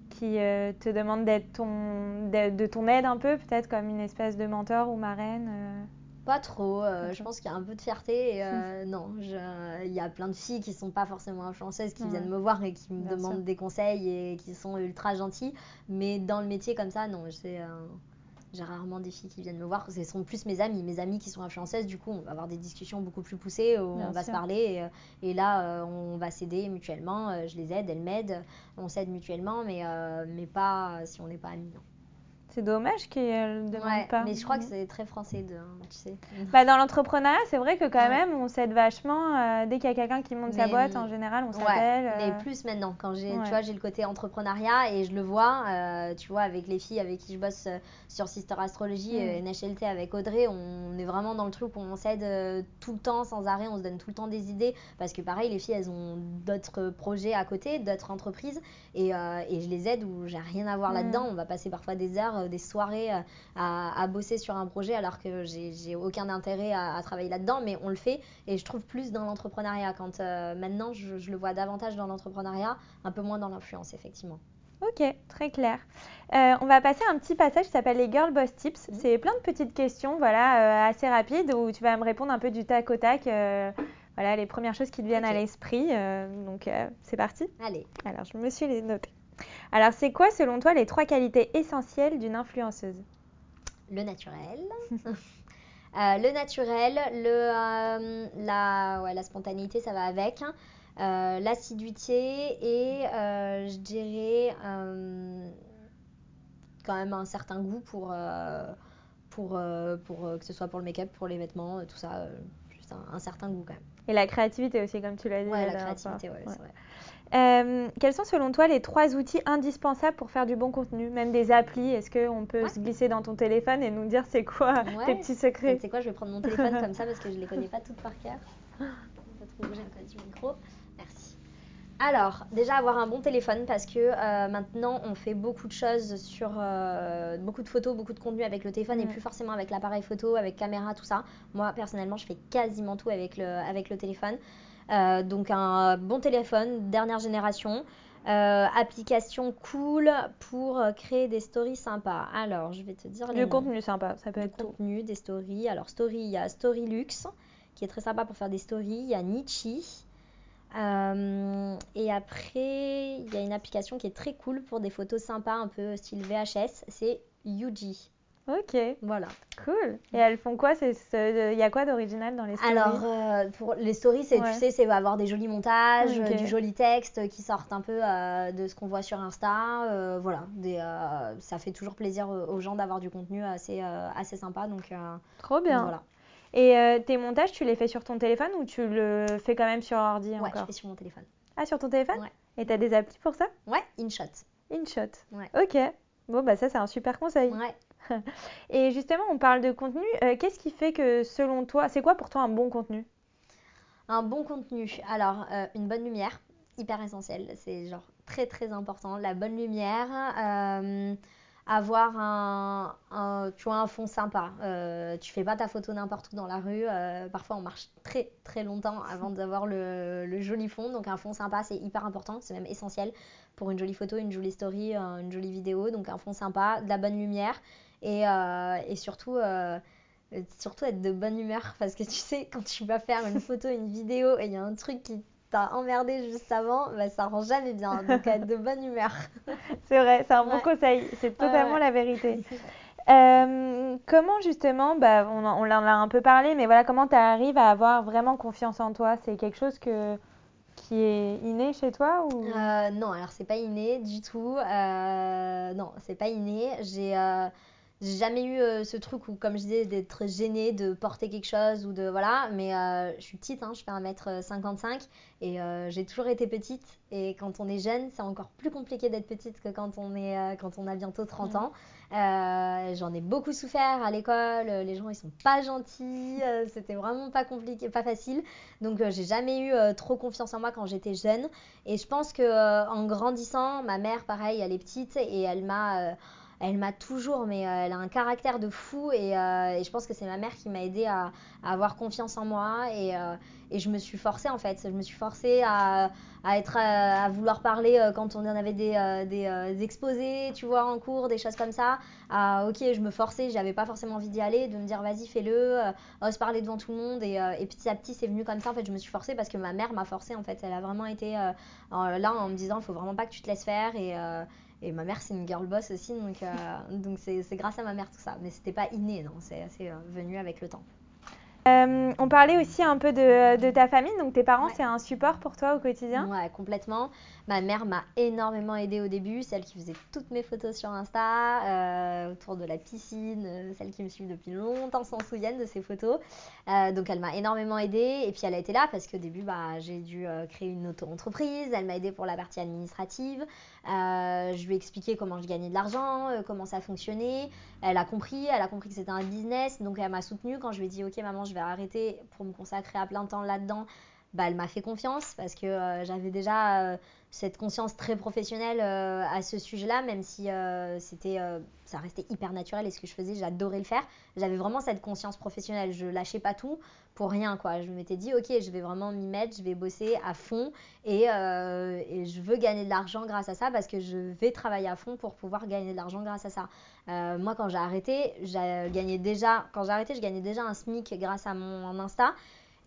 qui te demandent d'être ton, de, ton aide un peu, peut-être comme une espèce de mentor ou marraine Pas trop. Je pense qu'il y a un peu de fierté. Et, non, il y a plein de filles qui sont pas forcément influenceuses qui viennent me voir et qui me demandent des conseils et qui sont ultra gentilles. Mais dans le métier comme ça, non, c'est j'ai rarement des filles qui viennent me voir. Ce sont plus mes amis, mes amis qui sont influenceuses. Du coup, on va avoir des discussions beaucoup plus poussées. Où on va se parler et, là, on va s'aider mutuellement. je les aide, elles m'aident. On s'aide mutuellement, mais, mais pas si on n'est pas amis. C'est dommage qu'elle ne demande pas. Mais je crois que c'est très français, de, tu sais. Bah, dans l'entrepreneuriat, c'est vrai que quand même, on s'aide vachement. Euh, dès qu'il y a quelqu'un qui monte sa boîte, en général, on s'appelle. Mais euh. plus maintenant, quand j'ai, tu vois, j'ai le côté entrepreneuriat et je le vois, euh, tu vois, avec les filles avec qui je bosse sur Sister Astrology et NHLT avec Audrey, on est vraiment dans le truc où on s'aide tout le temps, sans arrêt, on se donne tout le temps des idées. Parce que pareil, les filles, elles ont d'autres projets à côté, d'autres entreprises. Et, et je les aide où j'ai rien à voir mm. là-dedans. On va passer parfois des heures euh, des soirées euh, à, bosser sur un projet alors que j'ai aucun intérêt à, travailler là-dedans, mais on le fait et je trouve plus dans l'entrepreneuriat. Quand euh, maintenant, je, le vois davantage dans l'entrepreneuriat, un peu moins dans l'influence, effectivement. Ok, très clair. on va passer à un petit passage qui s'appelle les Girl Boss Tips. Mhm. C'est plein de petites questions, voilà, assez rapides où tu vas me répondre un peu du tac au tac. voilà, les premières choses qui te viennent à l'esprit. donc, c'est parti. Allez. Alors, je me suis les notées. Alors, c'est quoi, selon toi, les trois qualités essentielles d'une influenceuse? Le naturel. Euh, le naturel, le, euh, la, ouais, la spontanéité, ça va avec. Hein. Euh, l'assiduité et je dirais quand même un certain goût pour, pour, pour que ce soit pour le make-up, pour les vêtements, tout ça. juste un, certain goût quand même. Et la créativité aussi, comme tu l'as dit. Ouais, la créativité, ouais, c'est vrai. Euh, quels sont selon toi les trois outils indispensables pour faire du bon contenu? Même des applis, est-ce qu'on peut se glisser dans ton téléphone et nous dire c'est quoi tes petits secrets? C'est quoi Je vais prendre mon téléphone comme ça parce que je ne les connais pas toutes par cœur. Je vais bouger un peu du micro. Merci. Alors, déjà avoir un bon téléphone parce que euh, maintenant on fait beaucoup de choses sur euh, beaucoup de photos, beaucoup de contenu avec le téléphone et mm. plus forcément avec l'appareil photo, avec caméra, tout ça. Moi personnellement, je fais quasiment tout avec le, avec le téléphone. Euh, donc un bon téléphone, dernière génération. Euh, application cool pour euh, créer des stories sympas. Alors, je vais te dire le contenu sympa, ça peut le être contenu, des stories. Alors, story, il y a Storylux qui est très sympa pour faire des stories. Il y a Nietzsche. et après, il y a une application qui est très cool pour des photos sympas, un peu style VHS. C'est Yuji. Ok. Voilà. Cool. Et elles font quoi Il y a quoi d'original dans les stories? Alors, euh, pour les stories, c'est, tu sais, c'est avoir des jolis montages, du joli texte qui sortent un peu euh, de ce qu'on voit sur Insta. Euh, voilà. Des, ça fait toujours plaisir aux gens d'avoir du contenu assez, assez sympa. Donc, Trop bien. voilà. Et tes montages, tu les fais sur ton téléphone ou tu le fais quand même sur ordi ouais, encore? je fais sur mon téléphone. Ah, sur ton téléphone? Ouais. Et tu as des applis pour ça? Ouais, InShot. InShot. Ouais. Ok. Bon, bah ça, c'est un super conseil. Ouais. Et justement, on parle de contenu. Euh, qu'est-ce qui fait que, selon toi, c'est quoi pour toi un bon contenu? Un bon contenu. Alors, euh, une bonne lumière, hyper essentiel. C'est genre très très important. La bonne lumière. Euh, avoir un, tu vois, un fond sympa. Tu fais pas ta photo n'importe où dans la rue. parfois, on marche très très longtemps avant d'avoir le, le, joli fond. Donc, un fond sympa, c'est hyper important. C'est même essentiel pour une jolie photo, une jolie story, une jolie vidéo. Donc, un fond sympa, de la bonne lumière. Et, euh, et surtout, euh, surtout être de bonne humeur parce que tu sais, quand tu vas faire une photo, une vidéo et il y a un truc qui t'a emmerdé juste avant, bah, ça rend jamais bien. Donc être de bonne humeur. c'est vrai, c'est un bon conseil. C'est totalement la vérité. Euh, comment justement, bah, on, on en a un peu parlé, mais voilà, comment tu arrives à avoir vraiment confiance en toi? C'est quelque chose que, qui est inné chez toi ou? Non, alors c'est pas inné du tout. Euh, non, c'est pas inné. J'ai j'ai jamais eu euh, ce truc où, comme je disais, d'être gênée de porter quelque chose ou de. Voilà, mais euh, je suis petite, hein, je fais 1m55 et euh, j'ai toujours été petite. Et quand on est jeune, c'est encore plus compliqué d'être petite que quand on, est, quand on a bientôt 30 ans. J'en ai beaucoup souffert à l'école, les gens ils sont pas gentils, c'était vraiment pas compliqué, pas facile. Donc j'ai jamais eu trop confiance en moi quand j'étais jeune. Et je pense que en grandissant, ma mère, pareil, elle est petite et elle m'a elle m'a toujours, mais euh, elle a un caractère de fou et, euh, et je pense que c'est ma mère qui m'a aidé à, avoir confiance en moi et, euh, et, je me suis forcée en fait. Je me suis forcée à, à à, vouloir parler quand on avait des, exposés, tu vois, en cours, des choses comme ça. ok, je me forçais, j'avais pas forcément envie d'y aller, de me dire vas-y fais-le, ose parler devant tout le monde et, et petit à petit c'est venu comme ça. En fait, je me suis forcée parce que ma mère m'a forcée en fait. Elle a vraiment été là en me disant il faut vraiment pas que tu te laisses faire et Et ma mère, c'est une girl boss aussi, donc donc c'est grâce à ma mère tout ça. Mais c'était pas inné, non, c'est venu avec le temps. Euh, on parlait aussi un peu de, ta famille, donc tes parents, c'est un support pour toi au quotidien? Ouais, complètement. Ma mère m'a énormément aidée au début, celle qui faisait toutes mes photos sur Insta, euh, autour de la piscine, euh, celle qui me suit depuis longtemps s'en souviennent de ces photos. donc elle m'a énormément aidée et puis elle a été là parce qu'au début, bah, j'ai dû créer une auto-entreprise, elle m'a aidée pour la partie administrative, je lui ai expliqué comment je gagnais de l'argent, comment ça fonctionnait. Elle a compris, elle a compris que c'était un business, donc elle m'a soutenue quand je lui ai dit ok maman je je vais arrêter pour me consacrer à plein temps là-dedans, bah, elle m'a fait confiance parce que euh, j'avais déjà euh, cette conscience très professionnelle euh, à ce sujet-là, même si c'était, ça restait hyper naturel et ce que je faisais, j'adorais le faire. J'avais vraiment cette conscience professionnelle, je lâchais pas tout pour rien quoi. Je m'étais dit ok, je vais vraiment m'y mettre, je vais bosser à fond et, et, je veux gagner de l'argent grâce à ça parce que je vais travailler à fond pour pouvoir gagner de l'argent grâce à ça. moi quand j'ai arrêté, j'ai gagné déjà, quand j'ai arrêté, je gagnais déjà un SMIC grâce à mon Insta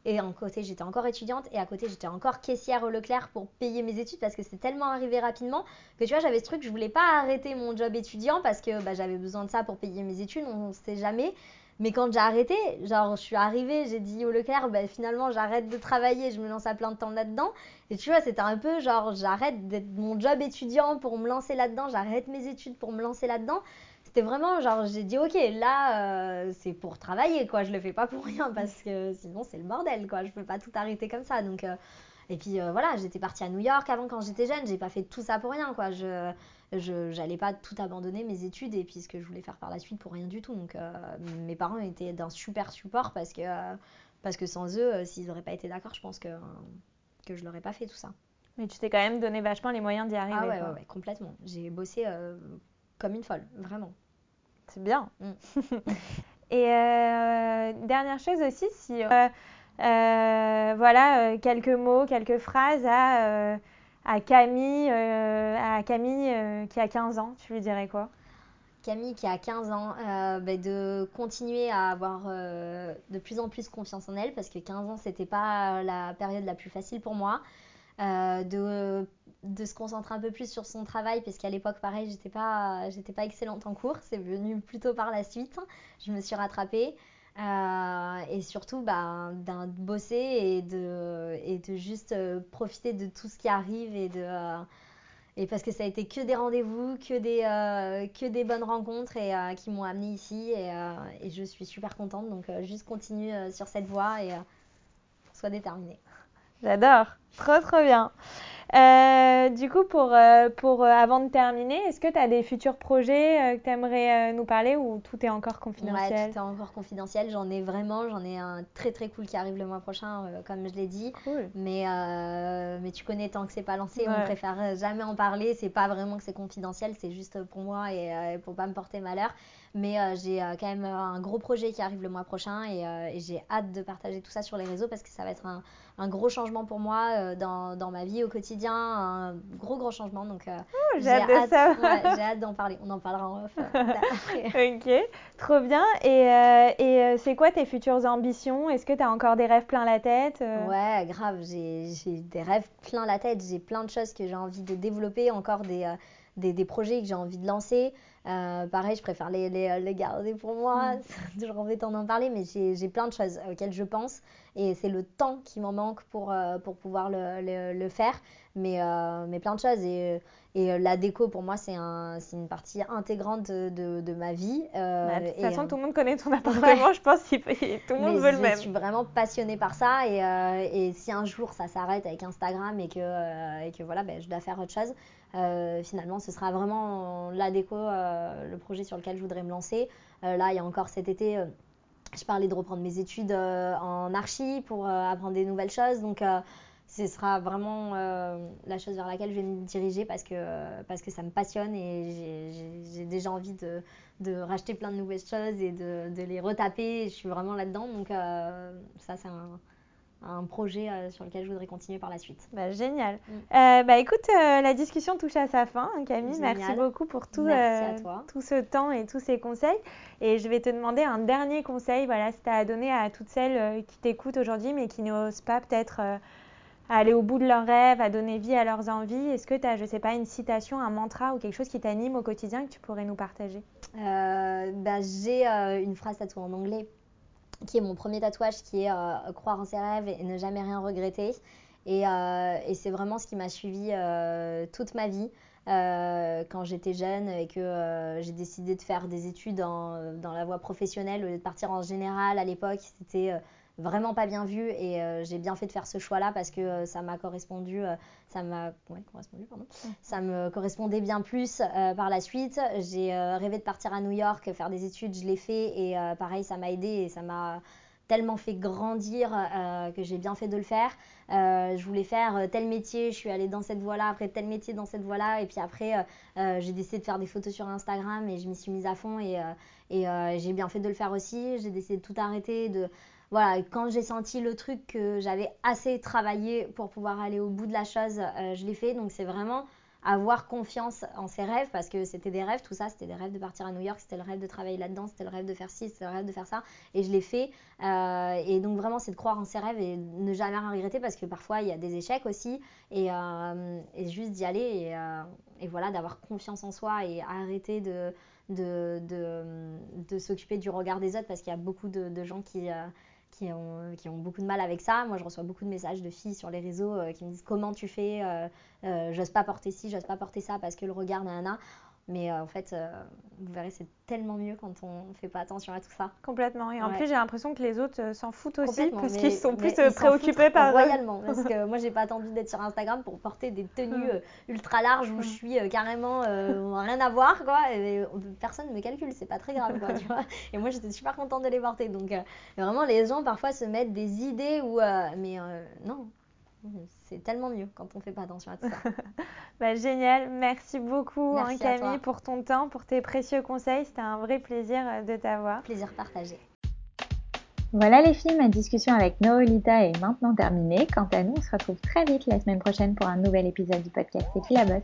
et en côté, j'étais encore étudiante et à côté, j'étais encore caissière au Leclerc pour payer mes études parce que c'est tellement arrivé rapidement que tu vois, j'avais ce truc, je voulais pas arrêter mon job étudiant parce que bah, j'avais besoin de ça pour payer mes études, on ne sait jamais. Mais quand j'ai arrêté, genre je suis arrivée, j'ai dit au Leclerc, bah, finalement j'arrête de travailler, je me lance à plein de temps là-dedans. Et tu vois, c'était un peu genre j'arrête d'être mon job étudiant pour me lancer là-dedans, j'arrête mes études pour me lancer là-dedans c'était vraiment genre, j'ai dit, ok, là, euh, c'est pour travailler, quoi. Je le fais pas pour rien parce que sinon, c'est le bordel, quoi. Je peux pas tout arrêter comme ça. Donc, euh, et puis euh, voilà, j'étais partie à New York avant quand j'étais jeune. J'ai pas fait tout ça pour rien, quoi. Je, je j'allais pas tout abandonner mes études et puis ce que je voulais faire par la suite pour rien du tout. Donc, mes parents étaient d'un super support parce que, parce que sans eux, s'ils auraient pas été d'accord, je pense que, que je l'aurais pas fait tout ça. Mais tu t'es quand même donné vachement les moyens d'y arriver. Ah ouais, ouais, ouais, complètement. J'ai bossé comme une folle, vraiment. C'est bien. Mm. Et euh, dernière chose aussi, si euh, euh, voilà quelques mots, quelques phrases à, à Camille, à Camille qui a 15 ans, tu lui dirais quoi? Camille qui a 15 ans, bah, de continuer à avoir de plus en plus confiance en elle parce que 15 ans c'était pas la période la plus facile pour moi. De de se concentrer un peu plus sur son travail, parce qu'à l'époque, pareil, j'étais pas, j'étais pas excellente en cours. C'est venu plutôt par la suite. Je me suis rattrapée. Euh, et surtout, bah, d'un bosser et de, et de juste euh, profiter de tout ce qui arrive et de. Euh, et parce que ça a été que des rendez-vous, que des, que des bonnes rencontres et qui m'ont amené ici. Et, et, je suis super contente. Donc, juste continue sur cette voie et sois déterminée. J'adore. Trop, trop bien. Euh, du coup, pour, euh, pour euh, avant de terminer, est-ce que tu as des futurs projets que tu aimerais nous parler ou tout est encore confidentiel? Ouais, tout est encore confidentiel. J'en ai vraiment, j'en ai un très très cool qui arrive le mois prochain, comme je l'ai dit. Cool. Mais, mais tu connais tant que c'est pas lancé, on préfère jamais en parler. C'est pas vraiment que c'est confidentiel, c'est juste pour moi et pour pas me porter malheur. Mais j'ai quand même un gros projet qui arrive le mois prochain et, et j'ai hâte de partager tout ça sur les réseaux parce que ça va être un, un gros changement pour moi dans, dans ma vie au quotidien un gros gros changement. Donc euh, j'ai hâte, j'ai hâte d'en parler. On en parlera en off. Euh, ok, trop bien. Et, euh, et c'est quoi tes futures ambitions? Est-ce que tu as encore des rêves plein la tête Ouais, grave. J'ai des rêves plein la tête. J'ai plein de choses que j'ai envie de développer, encore des, des, des projets que j'ai envie de lancer. Pareil, je préfère les, les, les garder pour moi. Mm. C'est toujours embêtant d'en parler, mais j'ai plein de choses auxquelles je pense. Et c'est le temps qui m'en manque pour, pour pouvoir le, le, le, faire mais, euh, mais plein de choses. Et, et euh, la déco, pour moi, c'est un, une partie intégrante de, de, ma vie. Euh, bah, de toute façon, tout le monde connaît ton appartement, je pense que tout le monde veut le même. Je suis vraiment passionnée par ça. Et, et si un jour ça s'arrête avec Instagram et que, et que voilà, ben, je dois faire autre chose, finalement, ce sera vraiment la déco, le projet sur lequel je voudrais me lancer. là, il y a encore cet été je parlais de reprendre mes études en archi pour apprendre des nouvelles choses. Donc, ce sera vraiment euh, la chose vers laquelle je vais me diriger parce que, parce que ça me passionne et j'ai déjà envie de, de, racheter plein de nouvelles choses et de, de les retaper. Je suis vraiment là-dedans. Donc euh, ça, c'est un, un, projet euh, sur lequel je voudrais continuer par la suite. Bah, génial. Mm. bah, écoute, la discussion touche à sa fin, hein, Camille. Merci beaucoup pour tout, tout ce temps et tous ces conseils. Et je vais te demander un dernier conseil, voilà, si tu as à donner à toutes celles qui t'écoutent aujourd'hui mais qui n'osent pas peut-être à aller au bout de leurs rêves, à donner vie à leurs envies. Est-ce que tu as, je sais pas, une citation, un mantra ou quelque chose qui t'anime au quotidien que tu pourrais nous partager? Euh, bah, J'ai euh, une phrase tatouée en anglais qui est mon premier tatouage qui est euh, croire en ses rêves et ne jamais rien regretter. Et, et c'est vraiment ce qui m'a suivi toute ma vie. quand j'étais jeune et que j'ai décidé de faire des études dans, dans la voie professionnelle au lieu de partir en général à l'époque, c'était vraiment pas bien vu et euh, j'ai bien fait de faire ce choix-là parce que euh, ça m'a correspondu, euh, ça m'a correspondu, pardon. Ça me correspondait bien plus par la suite. J'ai rêvé de partir à New York, faire des études, je l'ai fait et pareil, ça m'a aidé et ça m'a tellement fait grandir que j'ai bien fait de le faire. je voulais faire tel métier, je suis allée dans cette voie-là, après tel métier dans cette voie-là, et puis après j'ai décidé de faire des photos sur Instagram et je m'y suis mise à fond et, et j'ai bien fait de le faire aussi. J'ai décidé de tout arrêter, de voilà, quand j'ai senti le truc que j'avais assez travaillé pour pouvoir aller au bout de la chose, euh, je l'ai fait. Donc c'est vraiment avoir confiance en ses rêves parce que c'était des rêves, tout ça, c'était des rêves de partir à New York, c'était le rêve de travailler là-dedans, c'était le rêve de faire ci, c'était le rêve de faire ça, et je l'ai fait. Euh, et donc vraiment, c'est de croire en ses rêves et ne jamais rien regretter parce que parfois il y a des échecs aussi, et, euh, juste d'y aller et, voilà, d'avoir confiance en soi et arrêter de, de, de, s'occuper du regard des autres parce qu'il y a beaucoup de, gens qui qui ont, beaucoup de mal avec ça. Moi, je reçois beaucoup de messages de filles sur les réseaux euh, qui me disent comment tu fais, euh, euh, j'ose pas porter ci, j'ose pas porter ça parce que le regard, nanana. Mais en fait, vous verrez, c'est tellement mieux quand on ne fait pas attention à tout ça. Complètement. Et en plus, j'ai l'impression que les autres s'en foutent aussi parce qu'ils sont plus préoccupés par. Royalement. parce que moi, j'ai pas attendu d'être sur Instagram pour porter des tenues hum. ultra larges où je hum. suis carrément rien à voir, quoi. Et, personne ne me calcule, c'est pas très grave, quoi, tu vois. Et moi, j'étais super contente de les porter. Donc, vraiment, les gens parfois se mettent des idées où. mais non, c'est tellement mieux quand on fait pas attention à tout ça. bah, génial, merci beaucoup hein, Camille pour ton temps, pour tes précieux conseils. C'était un vrai plaisir euh, de t'avoir. Plaisir partagé. Voilà les filles, ma discussion avec Noolita est maintenant terminée. Quant à nous, on se retrouve très vite la semaine prochaine pour un nouvel épisode du podcast C'est qui la bosse